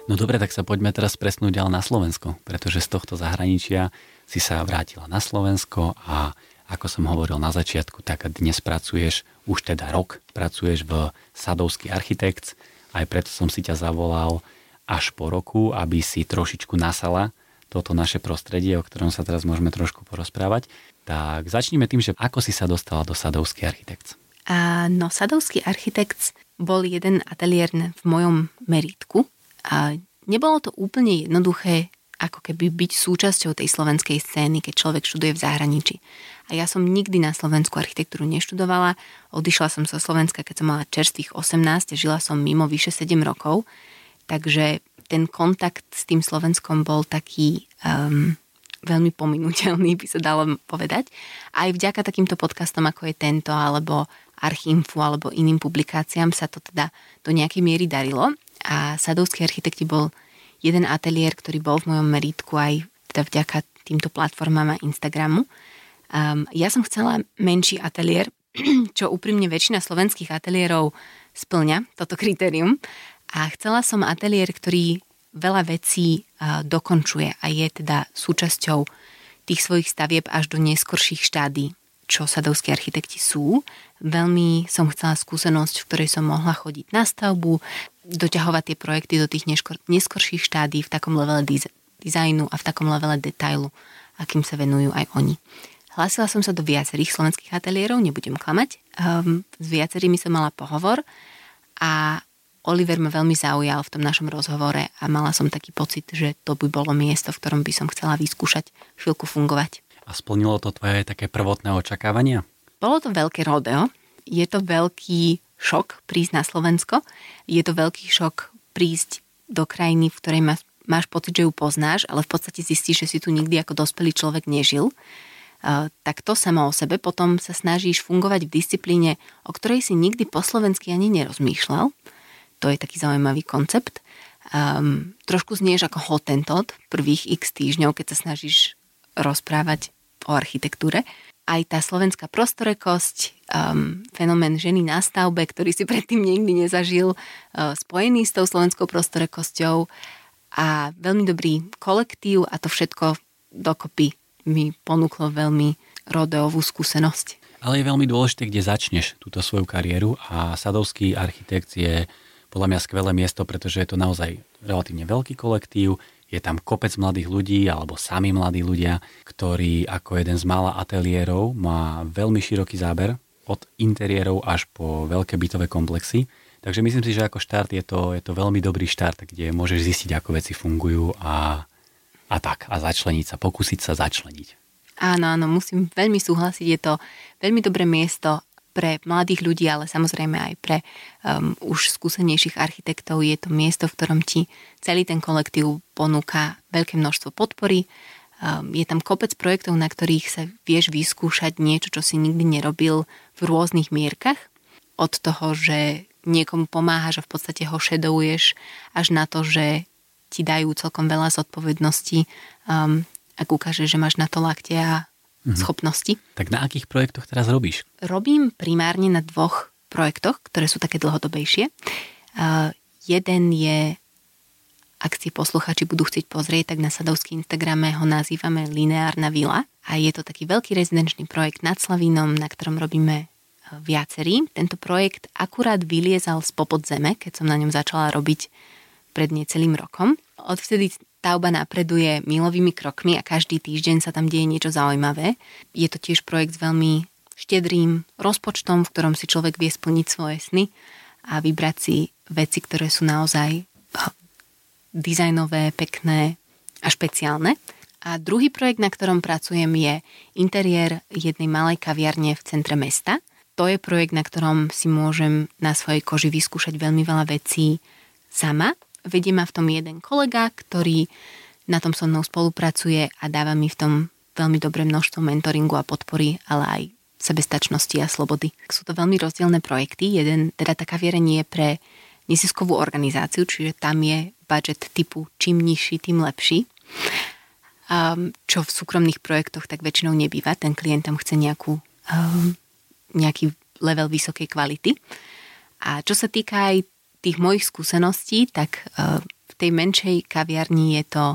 No dobre, tak sa poďme teraz presnúť ďalej na Slovensko, pretože z tohto zahraničia si sa vrátila na Slovensko a ako som hovoril na začiatku, tak dnes pracuješ, už teda rok pracuješ v Sadovský architekt, aj preto som si ťa zavolal až po roku, aby si trošičku nasala toto naše prostredie, o ktorom sa teraz môžeme trošku porozprávať. Tak začneme tým, že ako si sa dostala do Sadovský architekt. No, Sadovský architekt bol jeden ateliér v mojom meritku. Nebolo to úplne jednoduché ako keby byť súčasťou tej slovenskej scény, keď človek študuje v zahraničí. A ja som nikdy na Slovensku architektúru neštudovala. Odišla som zo Slovenska, keď som mala čerstvých 18, žila som mimo vyše 7 rokov. Takže ten kontakt s tým Slovenskom bol taký um, veľmi pominuteľný, by sa dalo povedať. Aj vďaka takýmto podcastom, ako je tento, alebo Archimfu, alebo iným publikáciám sa to teda do nejakej miery darilo. A Sadovský architekti bol jeden ateliér, ktorý bol v mojom meritku aj teda vďaka týmto platformám a Instagramu. Um, ja som chcela menší ateliér, čo úprimne väčšina slovenských ateliérov splňa toto kritérium. A chcela som ateliér, ktorý veľa vecí uh, dokončuje a je teda súčasťou tých svojich stavieb až do neskorších štádí, čo sadovskí architekti sú. Veľmi som chcela skúsenosť, v ktorej som mohla chodiť na stavbu, doťahovať tie projekty do tých neskor, neskorších štádí v takom levele diz, dizajnu a v takom levele detailu, akým sa venujú aj oni. Hlásila som sa do viacerých slovenských ateliérov, nebudem klamať. Um, s viacerými som mala pohovor a Oliver ma veľmi zaujal v tom našom rozhovore a mala som taký pocit, že to by bolo miesto, v ktorom by som chcela vyskúšať chvíľku fungovať. A splnilo to tvoje také prvotné očakávania? Bolo to veľké rodeo. Je to veľký šok prísť na Slovensko. Je to veľký šok prísť do krajiny, v ktorej máš, máš pocit, že ju poznáš, ale v podstate zistíš, že si tu nikdy ako dospelý človek nežil. Uh, tak to samo o sebe. Potom sa snažíš fungovať v disciplíne, o ktorej si nikdy po slovensky ani nerozmýšľal. To je taký zaujímavý koncept. Um, trošku znieš ako hotentot prvých x týždňov, keď sa snažíš rozprávať o architektúre aj tá slovenská prostorekosť, um, fenomén ženy na stavbe, ktorý si predtým nikdy nezažil, uh, spojený s tou slovenskou prostorekosťou a veľmi dobrý kolektív a to všetko dokopy mi ponúklo veľmi rodeovú skúsenosť. Ale je veľmi dôležité, kde začneš túto svoju kariéru a Sadovský architekt je podľa mňa skvelé miesto, pretože je to naozaj relatívne veľký kolektív, je tam kopec mladých ľudí alebo sami mladí ľudia, ktorí ako jeden z mála ateliérov má veľmi široký záber od interiérov až po veľké bytové komplexy. Takže myslím si, že ako štart je to, je to veľmi dobrý štart, kde môžeš zistiť, ako veci fungujú a, a tak. A začleniť sa, pokúsiť sa začleniť. Áno, áno, musím veľmi súhlasiť. Je to veľmi dobré miesto pre mladých ľudí, ale samozrejme aj pre um, už skúsenejších architektov je to miesto, v ktorom ti celý ten kolektív ponúka veľké množstvo podpory. Um, je tam kopec projektov, na ktorých sa vieš vyskúšať niečo, čo si nikdy nerobil v rôznych mierkach. Od toho, že niekomu pomáhaš a v podstate ho šeduješ, až na to, že ti dajú celkom veľa zodpovedností, um, ak ukážeš, že máš na to lakte a mm-hmm. schopnosti. Tak na akých projektoch teraz robíš? Robím primárne na dvoch projektoch, ktoré sú také dlhodobejšie. Jeden je, ak si posluchači budú chcieť pozrieť, tak na Sadovský Instagrame ho nazývame Lineárna vila a je to taký veľký rezidenčný projekt nad Slavínom, na ktorom robíme viacerí. Tento projekt akurát vyliezal z popod zeme, keď som na ňom začala robiť pred necelým rokom. Odvtedy stavba napreduje milovými krokmi a každý týždeň sa tam deje niečo zaujímavé. Je to tiež projekt s veľmi štedrým rozpočtom, v ktorom si človek vie splniť svoje sny a vybrať si veci, ktoré sú naozaj dizajnové, pekné a špeciálne. A druhý projekt, na ktorom pracujem, je interiér jednej malej kaviarne v centre mesta. To je projekt, na ktorom si môžem na svojej koži vyskúšať veľmi veľa vecí sama vedie ma v tom jeden kolega, ktorý na tom so mnou spolupracuje a dáva mi v tom veľmi dobré množstvo mentoringu a podpory, ale aj sebestačnosti a slobody. Sú to veľmi rozdielne projekty. Jeden, teda taká vierenie je pre neziskovú organizáciu, čiže tam je budget typu čím nižší, tým lepší. Um, čo v súkromných projektoch tak väčšinou nebýva. Ten klient tam chce nejakú, um, nejaký level vysokej kvality. A čo sa týka aj tých mojich skúseností, tak e, v tej menšej kaviarni je to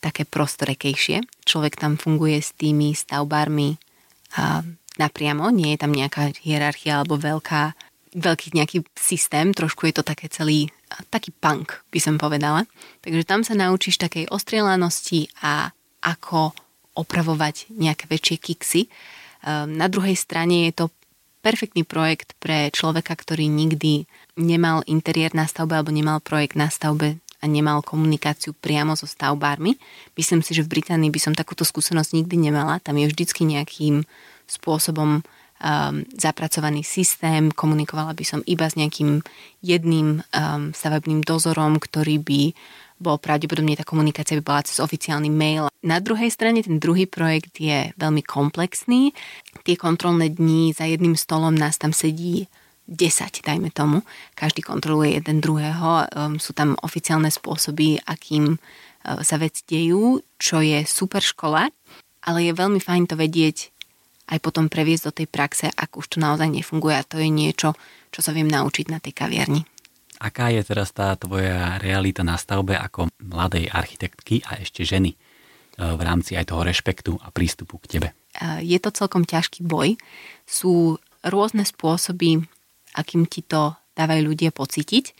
také prostorekejšie. Človek tam funguje s tými stavbármi napriamo, nie je tam nejaká hierarchia alebo veľká, veľký nejaký systém, trošku je to také celý, taký punk, by som povedala. Takže tam sa naučíš takej ostrielanosti a ako opravovať nejaké väčšie kiksy. E, na druhej strane je to perfektný projekt pre človeka, ktorý nikdy nemal interiér na stavbe alebo nemal projekt na stavbe a nemal komunikáciu priamo so stavbármi. Myslím si, že v Británii by som takúto skúsenosť nikdy nemala. Tam je vždycky nejakým spôsobom um, zapracovaný systém, komunikovala by som iba s nejakým jedným um, stavebným dozorom, ktorý by bol pravdepodobne tá komunikácia by bola cez oficiálny mail. Na druhej strane ten druhý projekt je veľmi komplexný. Tie kontrolné dni za jedným stolom nás tam sedí 10, dajme tomu. Každý kontroluje jeden druhého. Sú tam oficiálne spôsoby, akým uh, sa veci dejú, čo je super škola, ale je veľmi fajn to vedieť aj potom previesť do tej praxe, ak už to naozaj nefunguje a to je niečo, čo sa viem naučiť na tej kaviarni. Aká je teraz tá tvoja realita na stavbe ako mladej architektky a ešte ženy e, v rámci aj toho rešpektu a prístupu k tebe? E, je to celkom ťažký boj. Sú rôzne spôsoby, akým ti to dávajú ľudia pocítiť.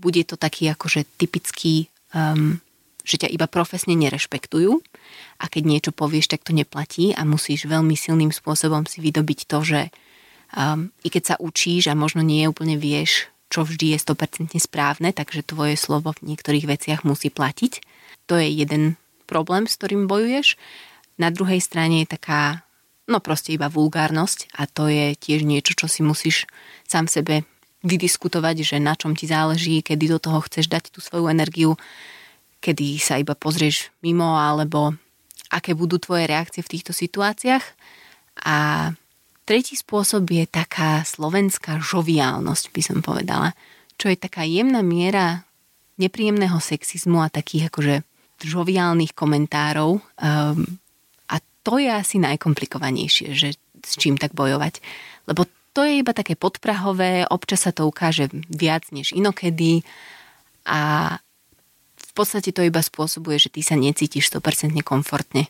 Bude to taký akože typický, um, že ťa iba profesne nerešpektujú a keď niečo povieš, tak to neplatí a musíš veľmi silným spôsobom si vydobiť to, že um, i keď sa učíš a možno nie úplne vieš, čo vždy je 100% správne, takže tvoje slovo v niektorých veciach musí platiť. To je jeden problém, s ktorým bojuješ. Na druhej strane je taká, no proste iba vulgárnosť a to je tiež niečo, čo si musíš sám sebe vydiskutovať, že na čom ti záleží, kedy do toho chceš dať tú svoju energiu, kedy sa iba pozrieš mimo, alebo aké budú tvoje reakcie v týchto situáciách. A Tretí spôsob je taká slovenská žoviálnosť, by som povedala, čo je taká jemná miera nepríjemného sexizmu a takých akože žoviálnych komentárov. Um, to je asi najkomplikovanejšie, že s čím tak bojovať. Lebo to je iba také podprahové, občas sa to ukáže viac než inokedy a v podstate to iba spôsobuje, že ty sa necítiš 100% komfortne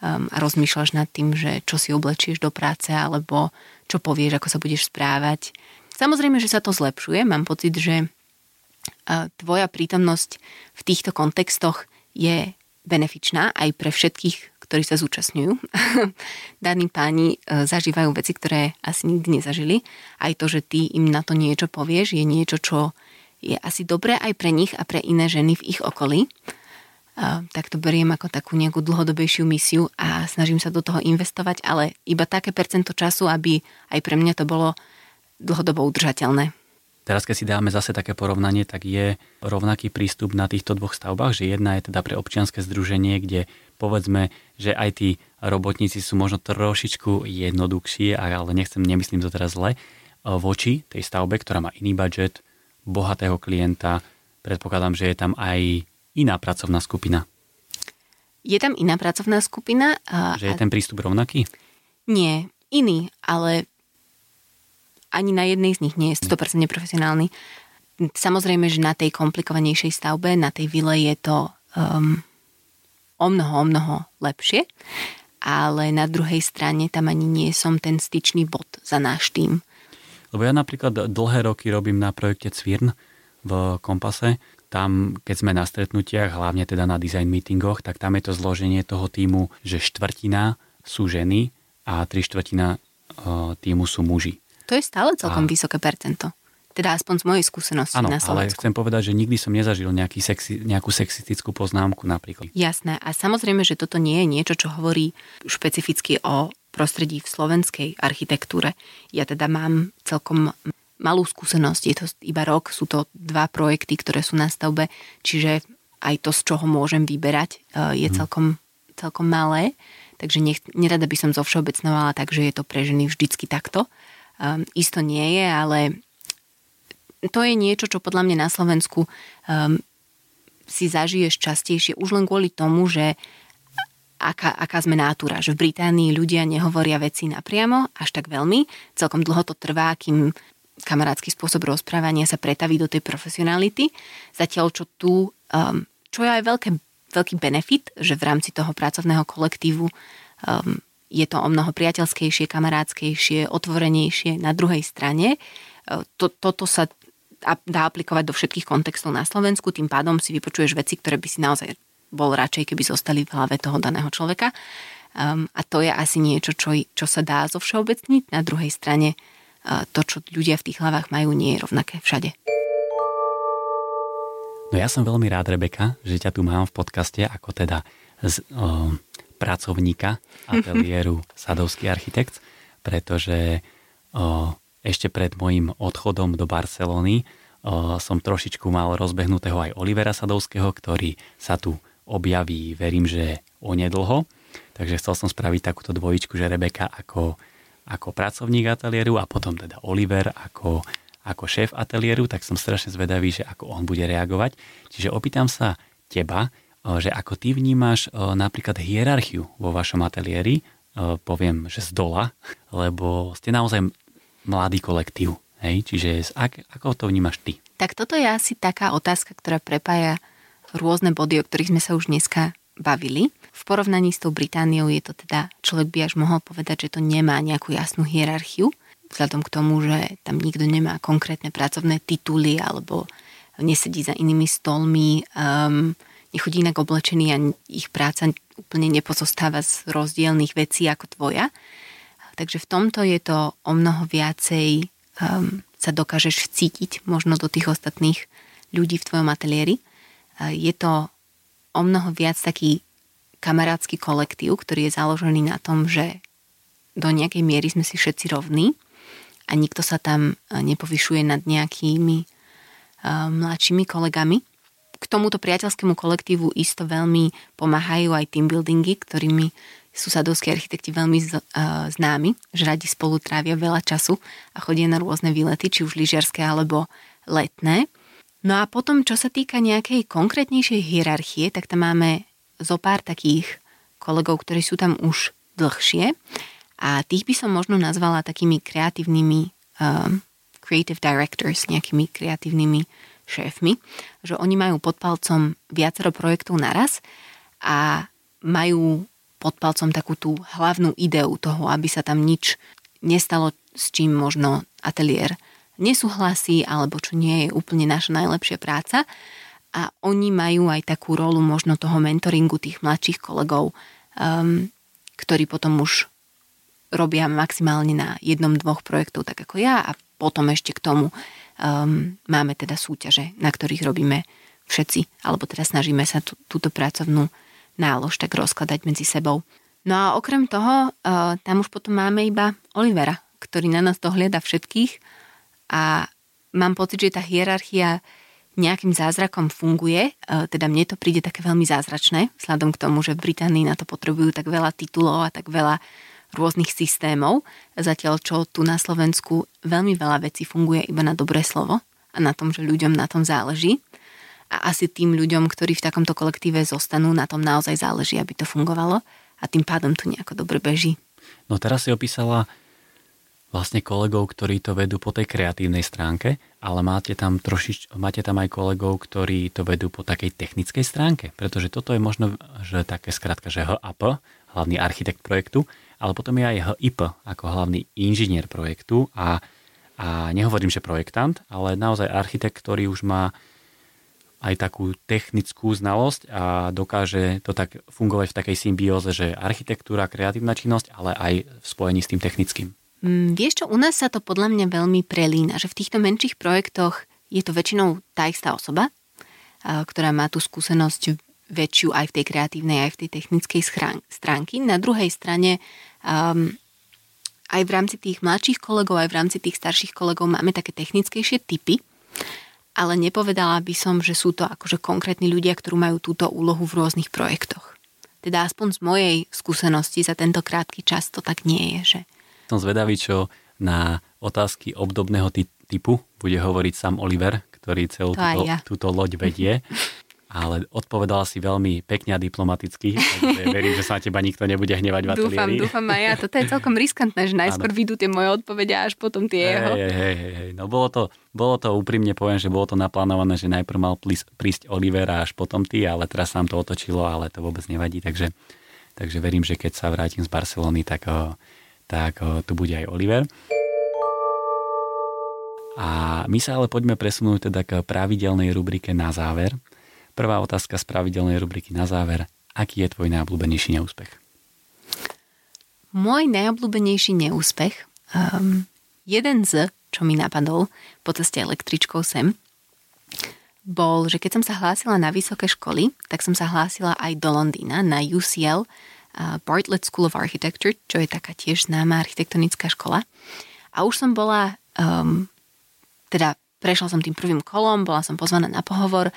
um, a rozmýšľaš nad tým, že čo si oblečieš do práce alebo čo povieš, ako sa budeš správať. Samozrejme, že sa to zlepšuje. Mám pocit, že tvoja prítomnosť v týchto kontextoch je benefičná aj pre všetkých, ktorí sa zúčastňujú. Daní páni uh, zažívajú veci, ktoré asi nikdy nezažili. Aj to, že ty im na to niečo povieš, je niečo, čo je asi dobré aj pre nich a pre iné ženy v ich okolí tak to beriem ako takú nejakú dlhodobejšiu misiu a snažím sa do toho investovať, ale iba také percento času, aby aj pre mňa to bolo dlhodobo udržateľné. Teraz, keď si dáme zase také porovnanie, tak je rovnaký prístup na týchto dvoch stavbách, že jedna je teda pre občianske združenie, kde povedzme, že aj tí robotníci sú možno trošičku jednoduchšie, ale nechcem, nemyslím to teraz zle, voči tej stavbe, ktorá má iný budget, bohatého klienta. Predpokladám, že je tam aj iná pracovná skupina? Je tam iná pracovná skupina. A, že je ten prístup rovnaký? Nie, iný, ale ani na jednej z nich nie je 100% profesionálny. Samozrejme, že na tej komplikovanejšej stavbe, na tej vile je to um, o mnoho, o mnoho lepšie, ale na druhej strane tam ani nie som ten styčný bod za náš tým. Lebo ja napríklad dlhé roky robím na projekte Cvirn v Kompase. Tam, keď sme na stretnutiach, hlavne teda na design meetingoch, tak tam je to zloženie toho týmu, že štvrtina sú ženy a tri štvrtina e, týmu sú muži. To je stále celkom a... vysoké percento. Teda aspoň z mojej skúsenosti ano, na Slovensku. ale chcem povedať, že nikdy som nezažil nejaký sexi, nejakú sexistickú poznámku napríklad. Jasné. A samozrejme, že toto nie je niečo, čo hovorí špecificky o prostredí v slovenskej architektúre. Ja teda mám celkom malú skúsenosť, je to iba rok, sú to dva projekty, ktoré sú na stavbe, čiže aj to, z čoho môžem vyberať, e, je mhm. celkom, celkom malé. Takže nech, nerada by som zo všeobecnovala tak, že je to pre ženy vždycky takto. Um, isto nie je, ale to je niečo, čo podľa mňa na Slovensku um, si zažiješ častejšie už len kvôli tomu, že aká, aká sme nátura, že v Británii ľudia nehovoria veci napriamo až tak veľmi. Celkom dlho to trvá, kým kamarátsky spôsob rozprávania sa pretaví do tej profesionality. Zatiaľ, čo tu, um, čo je aj veľké, veľký benefit, že v rámci toho pracovného kolektívu um, je to o mnoho priateľskejšie, kamarátskejšie, otvorenejšie. Na druhej strane uh, to, toto sa dá aplikovať do všetkých kontextov na Slovensku, tým pádom si vypočuješ veci, ktoré by si naozaj bol radšej, keby zostali v hlave toho daného človeka. Um, a to je asi niečo, čo, čo sa dá zo všeobecniť. Na druhej strane uh, to, čo ľudia v tých hlavách majú, nie je rovnaké všade. No ja som veľmi rád, Rebeka, že ťa tu mám v podcaste ako teda z, o, pracovníka ateliéru Sadovský architekt, pretože o, ešte pred môjim odchodom do Barcelony som trošičku mal rozbehnutého aj Olivera Sadovského, ktorý sa tu objaví, verím, že onedlho. Takže chcel som spraviť takúto dvojičku, že Rebeka ako, ako pracovník ateliéru a potom teda Oliver ako, ako šéf ateliéru, tak som strašne zvedavý, že ako on bude reagovať. Čiže opýtam sa teba, že ako ty vnímaš napríklad hierarchiu vo vašom ateliéri, poviem, že z dola, lebo ste naozaj mladý kolektív. Hej? Čiže ak, ako to vnímaš ty? Tak toto je asi taká otázka, ktorá prepája rôzne body, o ktorých sme sa už dneska bavili. V porovnaní s tou Britániou je to teda, človek by až mohol povedať, že to nemá nejakú jasnú hierarchiu, vzhľadom k tomu, že tam nikto nemá konkrétne pracovné tituly alebo nesedí za inými stolmi, um, nechodí inak oblečený a ich práca úplne nepozostáva z rozdielných vecí ako tvoja. Takže v tomto je to o mnoho viacej um, sa dokážeš cítiť možno do tých ostatných ľudí v tvojom ateliéri. Uh, je to o mnoho viac taký kamarátsky kolektív, ktorý je založený na tom, že do nejakej miery sme si všetci rovní a nikto sa tam uh, nepovyšuje nad nejakými uh, mladšími kolegami. K tomuto priateľskému kolektívu isto veľmi pomáhajú aj team buildingy, ktorými sú sadovskí architekti veľmi z, uh, známi, že radi spolu trávia veľa času a chodia na rôzne výlety, či už lyžiarské alebo letné. No a potom, čo sa týka nejakej konkrétnejšej hierarchie, tak tam máme zo pár takých kolegov, ktorí sú tam už dlhšie a tých by som možno nazvala takými kreatívnymi um, creative directors, nejakými kreatívnymi šéfmi, že oni majú pod palcom viacero projektov naraz a majú pod palcom takú tú hlavnú ideu toho, aby sa tam nič nestalo, s čím možno ateliér nesúhlasí, alebo čo nie je úplne naša najlepšia práca. A oni majú aj takú rolu možno toho mentoringu tých mladších kolegov, um, ktorí potom už robia maximálne na jednom, dvoch projektov, tak ako ja a potom ešte k tomu um, máme teda súťaže, na ktorých robíme všetci, alebo teda snažíme sa tú, túto pracovnú nálož tak rozkladať medzi sebou. No a okrem toho, uh, tam už potom máme iba Olivera, ktorý na nás dohliada všetkých a mám pocit, že tá hierarchia nejakým zázrakom funguje, uh, teda mne to príde také veľmi zázračné, vzhľadom k tomu, že v Británii na to potrebujú tak veľa titulov a tak veľa rôznych systémov, zatiaľ čo tu na Slovensku veľmi veľa vecí funguje iba na dobré slovo a na tom, že ľuďom na tom záleží a asi tým ľuďom, ktorí v takomto kolektíve zostanú, na tom naozaj záleží, aby to fungovalo. A tým pádom to nejako dobre beží. No teraz si opísala vlastne kolegov, ktorí to vedú po tej kreatívnej stránke, ale máte tam, trošič, máte tam aj kolegov, ktorí to vedú po takej technickej stránke, pretože toto je možno, že také skratka, že HAP, hlavný architekt projektu, ale potom je aj HIP ako hlavný inžinier projektu. A, a nehovorím, že projektant, ale naozaj architekt, ktorý už má aj takú technickú znalosť a dokáže to tak fungovať v takej symbióze, že architektúra, kreatívna činnosť, ale aj v spojení s tým technickým. Mm, vieš čo, u nás sa to podľa mňa veľmi prelína, že v týchto menších projektoch je to väčšinou tá istá osoba, ktorá má tú skúsenosť väčšiu aj v tej kreatívnej, aj v tej technickej stránky. Na druhej strane um, aj v rámci tých mladších kolegov, aj v rámci tých starších kolegov máme také technickejšie typy, ale nepovedala by som, že sú to akože konkrétni ľudia, ktorí majú túto úlohu v rôznych projektoch. Teda aspoň z mojej skúsenosti za tento krátky čas to tak nie je. Že... Som zvedavý, čo na otázky obdobného typu bude hovoriť sam Oliver, ktorý celú túto, ja. túto loď vedie. ale odpovedala si veľmi pekne a diplomaticky, takže verím, že sa na teba nikto nebude hnevať v ateliéri. Dúfam, dúfam aj ja. Toto je celkom riskantné, že najskôr vidú tie moje odpovede a až potom tie jeho. Hej, hej, hej, no bolo to, bolo to úprimne poviem, že bolo to naplánované, že najprv mal prísť Oliver a až potom ty, ale teraz sa to otočilo, ale to vôbec nevadí, takže, takže verím, že keď sa vrátim z Barcelony, tak, tak tu bude aj Oliver. A my sa ale poďme presunúť teda k pravidelnej rubrike na záver. Prvá otázka z pravidelnej rubriky na záver. Aký je tvoj najobľúbenejší neúspech? Môj najobľúbenejší neúspech, um, jeden z, čo mi napadol po ceste električkou sem, bol, že keď som sa hlásila na vysoké školy, tak som sa hlásila aj do Londýna na UCL, uh, Bartlett School of Architecture, čo je taká tiež známa architektonická škola. A už som bola, um, teda prešla som tým prvým kolom, bola som pozvaná na pohovor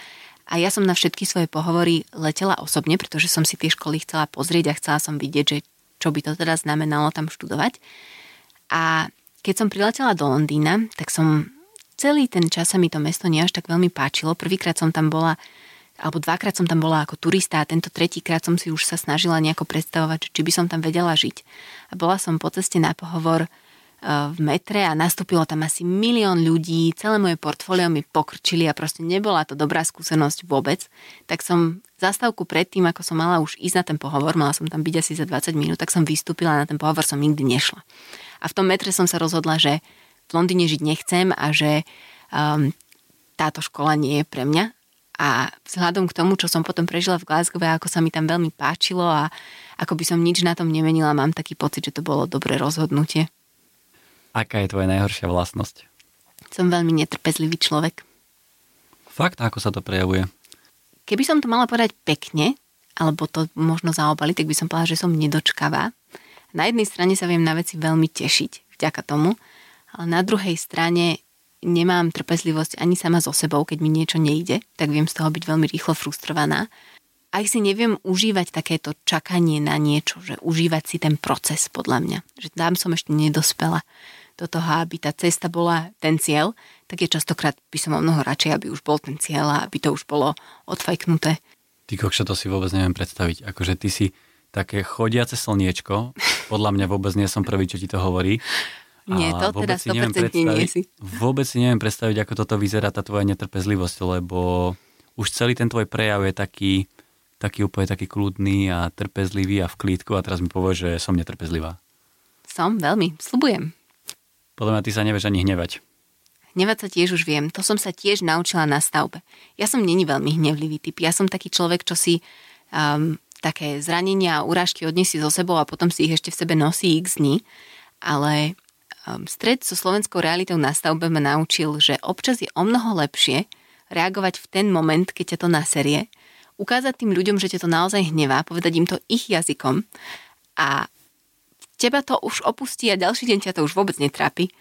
a ja som na všetky svoje pohovory letela osobne, pretože som si tie školy chcela pozrieť a chcela som vidieť, že čo by to teda znamenalo tam študovať. A keď som priletela do Londýna, tak som celý ten čas sa mi to mesto nie až tak veľmi páčilo. Prvýkrát som tam bola alebo dvakrát som tam bola ako turista a tento tretíkrát som si už sa snažila nejako predstavovať, či by som tam vedela žiť. A bola som po ceste na pohovor v metre a nastúpilo tam asi milión ľudí, celé moje portfólio mi pokrčili a proste nebola to dobrá skúsenosť vôbec, tak som zastávku predtým, ako som mala už ísť na ten pohovor, mala som tam byť asi za 20 minút, tak som vystúpila a na ten pohovor som nikdy nešla. A v tom metre som sa rozhodla, že v Londýne žiť nechcem a že um, táto škola nie je pre mňa. A vzhľadom k tomu, čo som potom prežila v Glasgow, ako sa mi tam veľmi páčilo a ako by som nič na tom nemenila, mám taký pocit, že to bolo dobré rozhodnutie. Aká je tvoja najhoršia vlastnosť? Som veľmi netrpezlivý človek. Fakt? Ako sa to prejavuje? Keby som to mala povedať pekne, alebo to možno zaobaliť, tak by som povedala, že som nedočkavá. Na jednej strane sa viem na veci veľmi tešiť vďaka tomu, ale na druhej strane nemám trpezlivosť ani sama so sebou, keď mi niečo nejde, tak viem z toho byť veľmi rýchlo frustrovaná. Aj si neviem užívať takéto čakanie na niečo, že užívať si ten proces podľa mňa. Že tam som ešte nedospela do toho, aby tá cesta bola ten cieľ, tak je častokrát by som o mnoho radšej, aby už bol ten cieľ a aby to už bolo odfajknuté. Ty kokšo, to si vôbec neviem predstaviť. Akože ty si také chodiace slniečko, podľa mňa vôbec nie som prvý, čo ti to hovorí. Nie, to teda 100% nie si. Vôbec si neviem predstaviť, ako toto vyzerá tá tvoja netrpezlivosť, lebo už celý ten tvoj prejav je taký, taký úplne taký kľudný a trpezlivý a v klídku a teraz mi povie, že som netrpezlivá. Som, veľmi, slubujem. Podľa mňa ty sa nevieš ani hnevať. Hnevať sa tiež už viem. To som sa tiež naučila na stavbe. Ja som není veľmi hnevlivý typ. Ja som taký človek, čo si um, také zranenia a urážky odniesie so sebou a potom si ich ešte v sebe nosí x dní. Ale um, stred so slovenskou realitou na stavbe ma naučil, že občas je o mnoho lepšie reagovať v ten moment, keď ťa to naserie, ukázať tým ľuďom, že ťa to naozaj hnevá, povedať im to ich jazykom a teba to už opustí a ďalší deň ťa to už vôbec netrápi.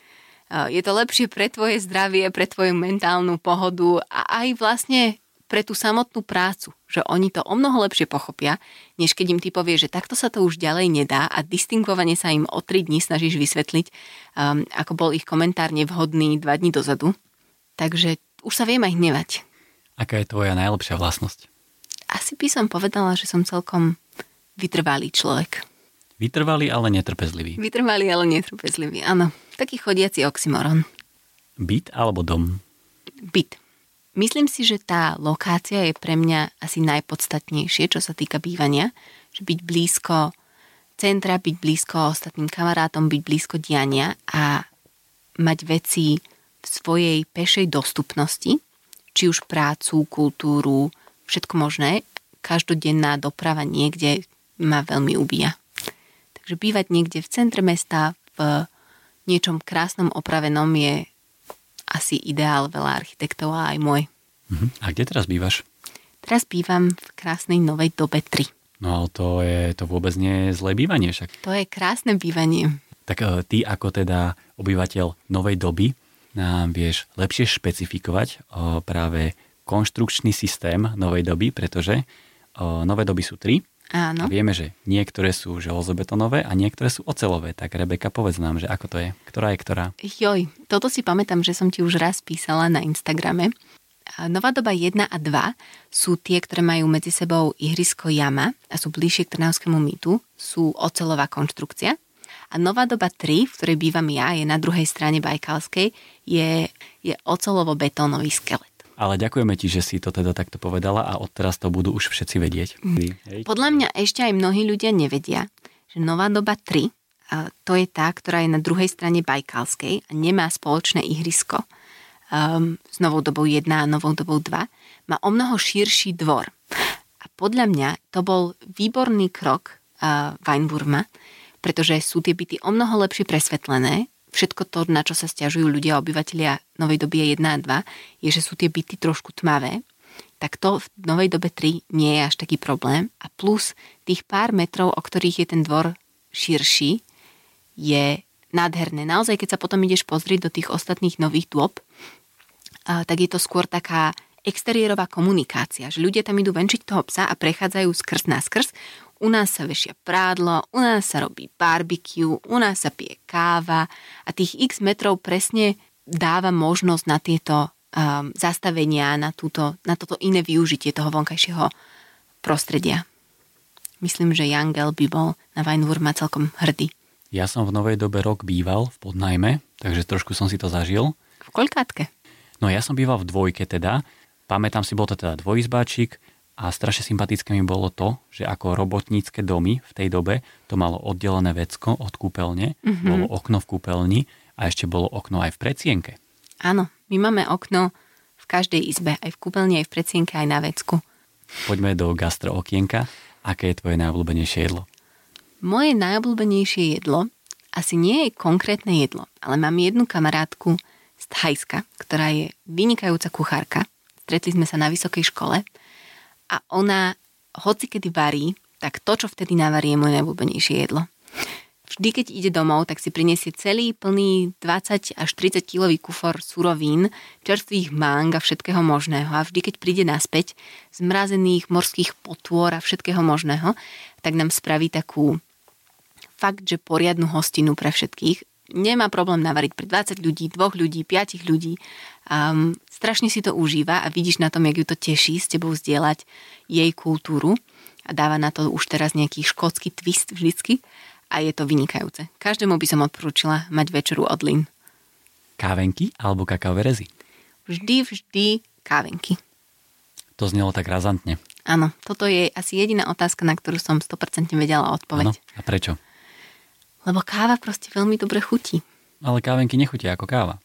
Je to lepšie pre tvoje zdravie, pre tvoju mentálnu pohodu a aj vlastne pre tú samotnú prácu, že oni to o mnoho lepšie pochopia, než keď im ty povie, že takto sa to už ďalej nedá a distingovane sa im o 3 dní snažíš vysvetliť, um, ako bol ich komentár nevhodný 2 dní dozadu. Takže už sa viem aj hnevať. Aká je tvoja najlepšia vlastnosť? Asi by som povedala, že som celkom vytrvalý človek. Vytrvalý, ale netrpezlivý. Vytrvalý, ale netrpezlivý, áno. Taký chodiaci oxymoron. Byt alebo dom? Byt. Myslím si, že tá lokácia je pre mňa asi najpodstatnejšie, čo sa týka bývania. Že byť blízko centra, byť blízko ostatným kamarátom, byť blízko diania a mať veci v svojej pešej dostupnosti, či už prácu, kultúru, všetko možné, každodenná doprava niekde ma veľmi ubíja. Takže bývať niekde v centre mesta, v niečom krásnom opravenom je asi ideál veľa architektov a aj môj. Uh-huh. A kde teraz bývaš? Teraz bývam v krásnej novej dobe 3. No ale to, je, to vôbec nie je zlé bývanie však. To je krásne bývanie. Tak e, ty ako teda obyvateľ novej doby nám vieš lepšie špecifikovať o, práve konštrukčný systém novej doby, pretože nové doby sú tri Áno. A vieme, že niektoré sú železobetonové a niektoré sú ocelové. Tak Rebeka, povedz nám, že ako to je? Ktorá je ktorá? Joj, toto si pamätám, že som ti už raz písala na Instagrame. Nová doba 1 a 2 sú tie, ktoré majú medzi sebou ihrisko jama a sú bližšie k Trnavskému mýtu. Sú ocelová konštrukcia. A nová doba 3, v ktorej bývam ja, je na druhej strane Bajkalskej, je, je ocelovo-betónový skelet. Ale ďakujeme ti, že si to teda takto povedala a odteraz to budú už všetci vedieť. Hej. Podľa mňa ešte aj mnohí ľudia nevedia, že Nová doba 3, to je tá, ktorá je na druhej strane Bajkalskej a nemá spoločné ihrisko um, s novou dobou 1 a novou dobou 2, má o mnoho širší dvor. A podľa mňa to bol výborný krok uh, Weinburma, pretože sú tie byty o mnoho lepšie presvetlené, všetko to, na čo sa stiažujú ľudia, obyvateľia novej doby 1 a 2, je, že sú tie byty trošku tmavé, tak to v novej dobe 3 nie je až taký problém. A plus tých pár metrov, o ktorých je ten dvor širší, je nádherné. Naozaj, keď sa potom ideš pozrieť do tých ostatných nových dôb, tak je to skôr taká exteriérová komunikácia, že ľudia tam idú venčiť toho psa a prechádzajú skrz na skrz, u nás sa vešia prádlo, u nás sa robí barbecue, u nás sa pije káva a tých x metrov presne dáva možnosť na tieto um, zastavenia, na, túto, na toto iné využitie toho vonkajšieho prostredia. Myslím, že Jangel by bol na Weinwurma celkom hrdý. Ja som v novej dobe rok býval v podnajme, takže trošku som si to zažil. V koľkátke? No ja som býval v dvojke teda. Pamätám si, bol to teda dvojizbáčik, a strašne sympatické mi bolo to, že ako robotnícke domy v tej dobe to malo oddelené vecko od kúpeľne, mm-hmm. bolo okno v kúpeľni a ešte bolo okno aj v precienke. Áno, my máme okno v každej izbe, aj v kúpeľni, aj v precienke, aj na vecku. Poďme do gastro okienka. Aké je tvoje najobľúbenejšie jedlo? Moje najobľúbenejšie jedlo asi nie je konkrétne jedlo, ale mám jednu kamarátku z Thajska, ktorá je vynikajúca kuchárka. Stretli sme sa na vysokej škole a ona hoci kedy varí, tak to, čo vtedy navarí, je moje najobľúbenejšie jedlo. Vždy, keď ide domov, tak si prinesie celý plný 20 až 30 kilový kufor surovín, čerstvých mang a všetkého možného. A vždy, keď príde naspäť, zmrazených morských potôr a všetkého možného, tak nám spraví takú fakt, že poriadnu hostinu pre všetkých. Nemá problém navariť pre 20 ľudí, dvoch ľudí, piatich ľudí. Um, strašne si to užíva a vidíš na tom, jak ju to teší s tebou zdieľať jej kultúru a dáva na to už teraz nejaký škótsky twist vždycky a je to vynikajúce. Každému by som odporúčila mať večeru od Lin. Kávenky alebo kakaové rezy? Vždy, vždy kávenky. To znelo tak razantne. Áno, toto je asi jediná otázka, na ktorú som 100% vedela odpoveď. Áno, a prečo? Lebo káva proste veľmi dobre chutí. Ale kávenky nechutia ako káva.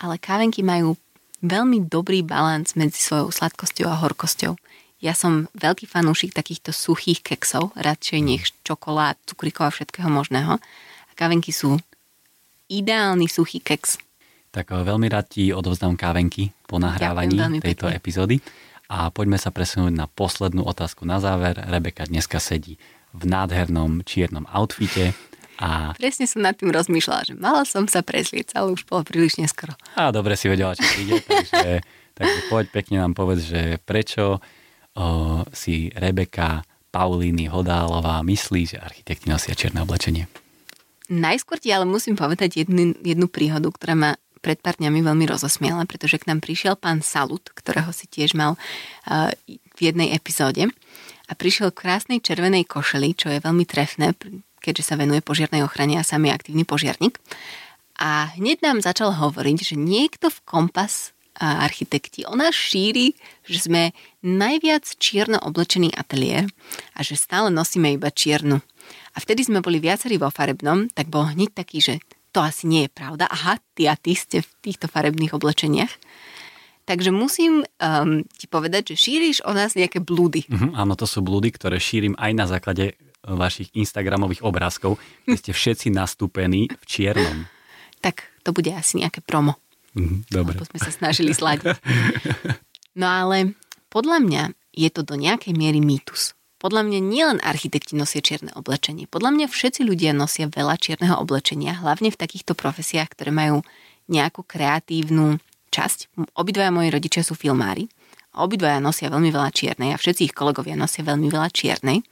Ale kávenky majú veľmi dobrý balans medzi svojou sladkosťou a horkosťou. Ja som veľký fanúšik takýchto suchých keksov, radšej nech čokolád, cukríkov a všetkého možného. A kávenky sú ideálny suchý keks. Tak eh, veľmi rád ti odovzdám kávenky po nahrávaní tejto pekne. epizódy. A poďme sa presunúť na poslednú otázku na záver. Rebeka dneska sedí v nádhernom čiernom outfite a... Presne som nad tým rozmýšľala, že mala som sa prezlieť, ale už bolo príliš neskoro. A dobre si vedela, čo príde, takže, takže poď pekne nám povedz, že prečo o, si Rebeka Paulíny Hodálová myslí, že architekti nosia čierne oblečenie. Najskôr ti ale musím povedať jednu, jednu príhodu, ktorá ma pred pár dňami veľmi rozosmiela, pretože k nám prišiel pán Salut, ktorého si tiež mal uh, v jednej epizóde a prišiel v krásnej červenej košeli, čo je veľmi trefné, keďže sa venuje požiarnej ochrane a sám je aktívny požiarník. A hneď nám začal hovoriť, že niekto v Kompas a architekti o nás šíri, že sme najviac čierno oblečený ateliér a že stále nosíme iba čiernu. A vtedy sme boli viacerí vo farebnom, tak bol hneď taký, že to asi nie je pravda. Aha, ty a ty ste v týchto farebných oblečeniach. Takže musím um, ti povedať, že šíriš o nás nejaké blúdy. Uh-huh, áno, to sú blúdy, ktoré šírim aj na základe vašich Instagramových obrázkov, kde ste všetci nastúpení v čiernom. Tak to bude asi nejaké promo. Uh-huh, dobre. Lebo sme sa snažili sladiť. No ale podľa mňa je to do nejakej miery mýtus. Podľa mňa nielen architekti nosia čierne oblečenie. Podľa mňa všetci ľudia nosia veľa čierneho oblečenia, hlavne v takýchto profesiách, ktoré majú nejakú kreatívnu časť. Obidvaja moji rodičia sú filmári. A obidvaja nosia veľmi veľa čiernej a všetci ich kolegovia nosia veľmi veľa čiernej.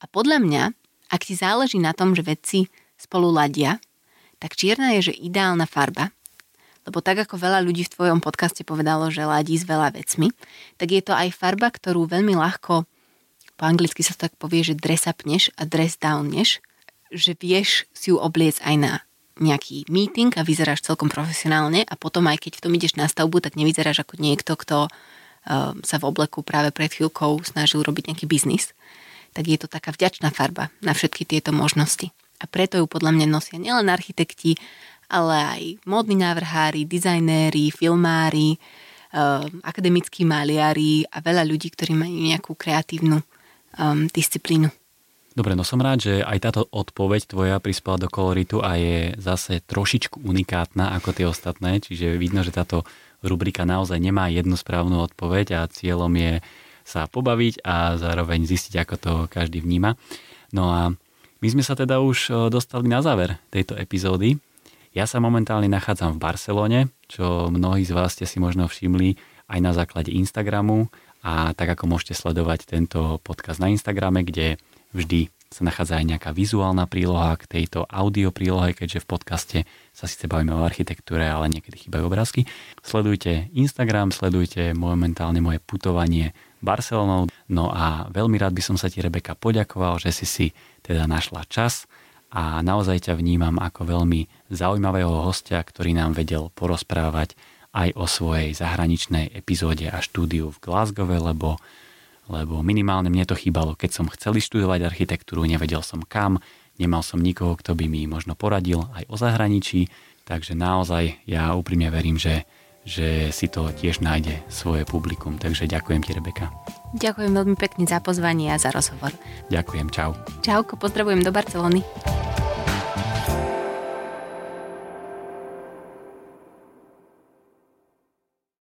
A podľa mňa, ak ti záleží na tom, že vedci spolu ladia, tak čierna je, že ideálna farba, lebo tak ako veľa ľudí v tvojom podcaste povedalo, že ladí s veľa vecmi, tak je to aj farba, ktorú veľmi ľahko, po anglicky sa to tak povie, že dress upneš a dress downneš, že vieš si ju obliec aj na nejaký meeting a vyzeráš celkom profesionálne a potom aj keď v tom ideš na stavbu, tak nevyzeráš ako niekto, kto uh, sa v obleku práve pred chvíľkou snažil robiť nejaký biznis. Tak je to taká vďačná farba na všetky tieto možnosti. A preto ju podľa mňa nosia nielen architekti, ale aj módni návrhári, dizajnéri, filmári, uh, akademickí maliari a veľa ľudí, ktorí majú nejakú kreatívnu um, disciplínu. Dobre, no som rád, že aj táto odpoveď tvoja prispela do koloritu a je zase trošičku unikátna ako tie ostatné, čiže vidno, že táto rubrika naozaj nemá jednu správnu odpoveď a cieľom je sa pobaviť a zároveň zistiť, ako to každý vníma. No a my sme sa teda už e, dostali na záver tejto epizódy. Ja sa momentálne nachádzam v Barcelone, čo mnohí z vás ste si možno všimli aj na základe Instagramu a tak ako môžete sledovať tento podcast na Instagrame, kde vždy sa nachádza aj nejaká vizuálna príloha k tejto audio prílohe, keďže v podcaste sa síce bavíme o architektúre, ale niekedy chýbajú obrázky. Sledujte Instagram, sledujte momentálne moje putovanie Barcelonou. No a veľmi rád by som sa ti, Rebeka, poďakoval, že si si teda našla čas a naozaj ťa vnímam ako veľmi zaujímavého hostia, ktorý nám vedel porozprávať aj o svojej zahraničnej epizóde a štúdiu v Glasgow, lebo lebo minimálne mne to chýbalo, keď som chcel študovať architektúru, nevedel som kam, nemal som nikoho, kto by mi možno poradil aj o zahraničí, takže naozaj ja úprimne verím, že, že si to tiež nájde svoje publikum. Takže ďakujem ti, Rebeka. Ďakujem veľmi pekne za pozvanie a za rozhovor. Ďakujem, čau. Čauko, pozdravujem do Barcelony.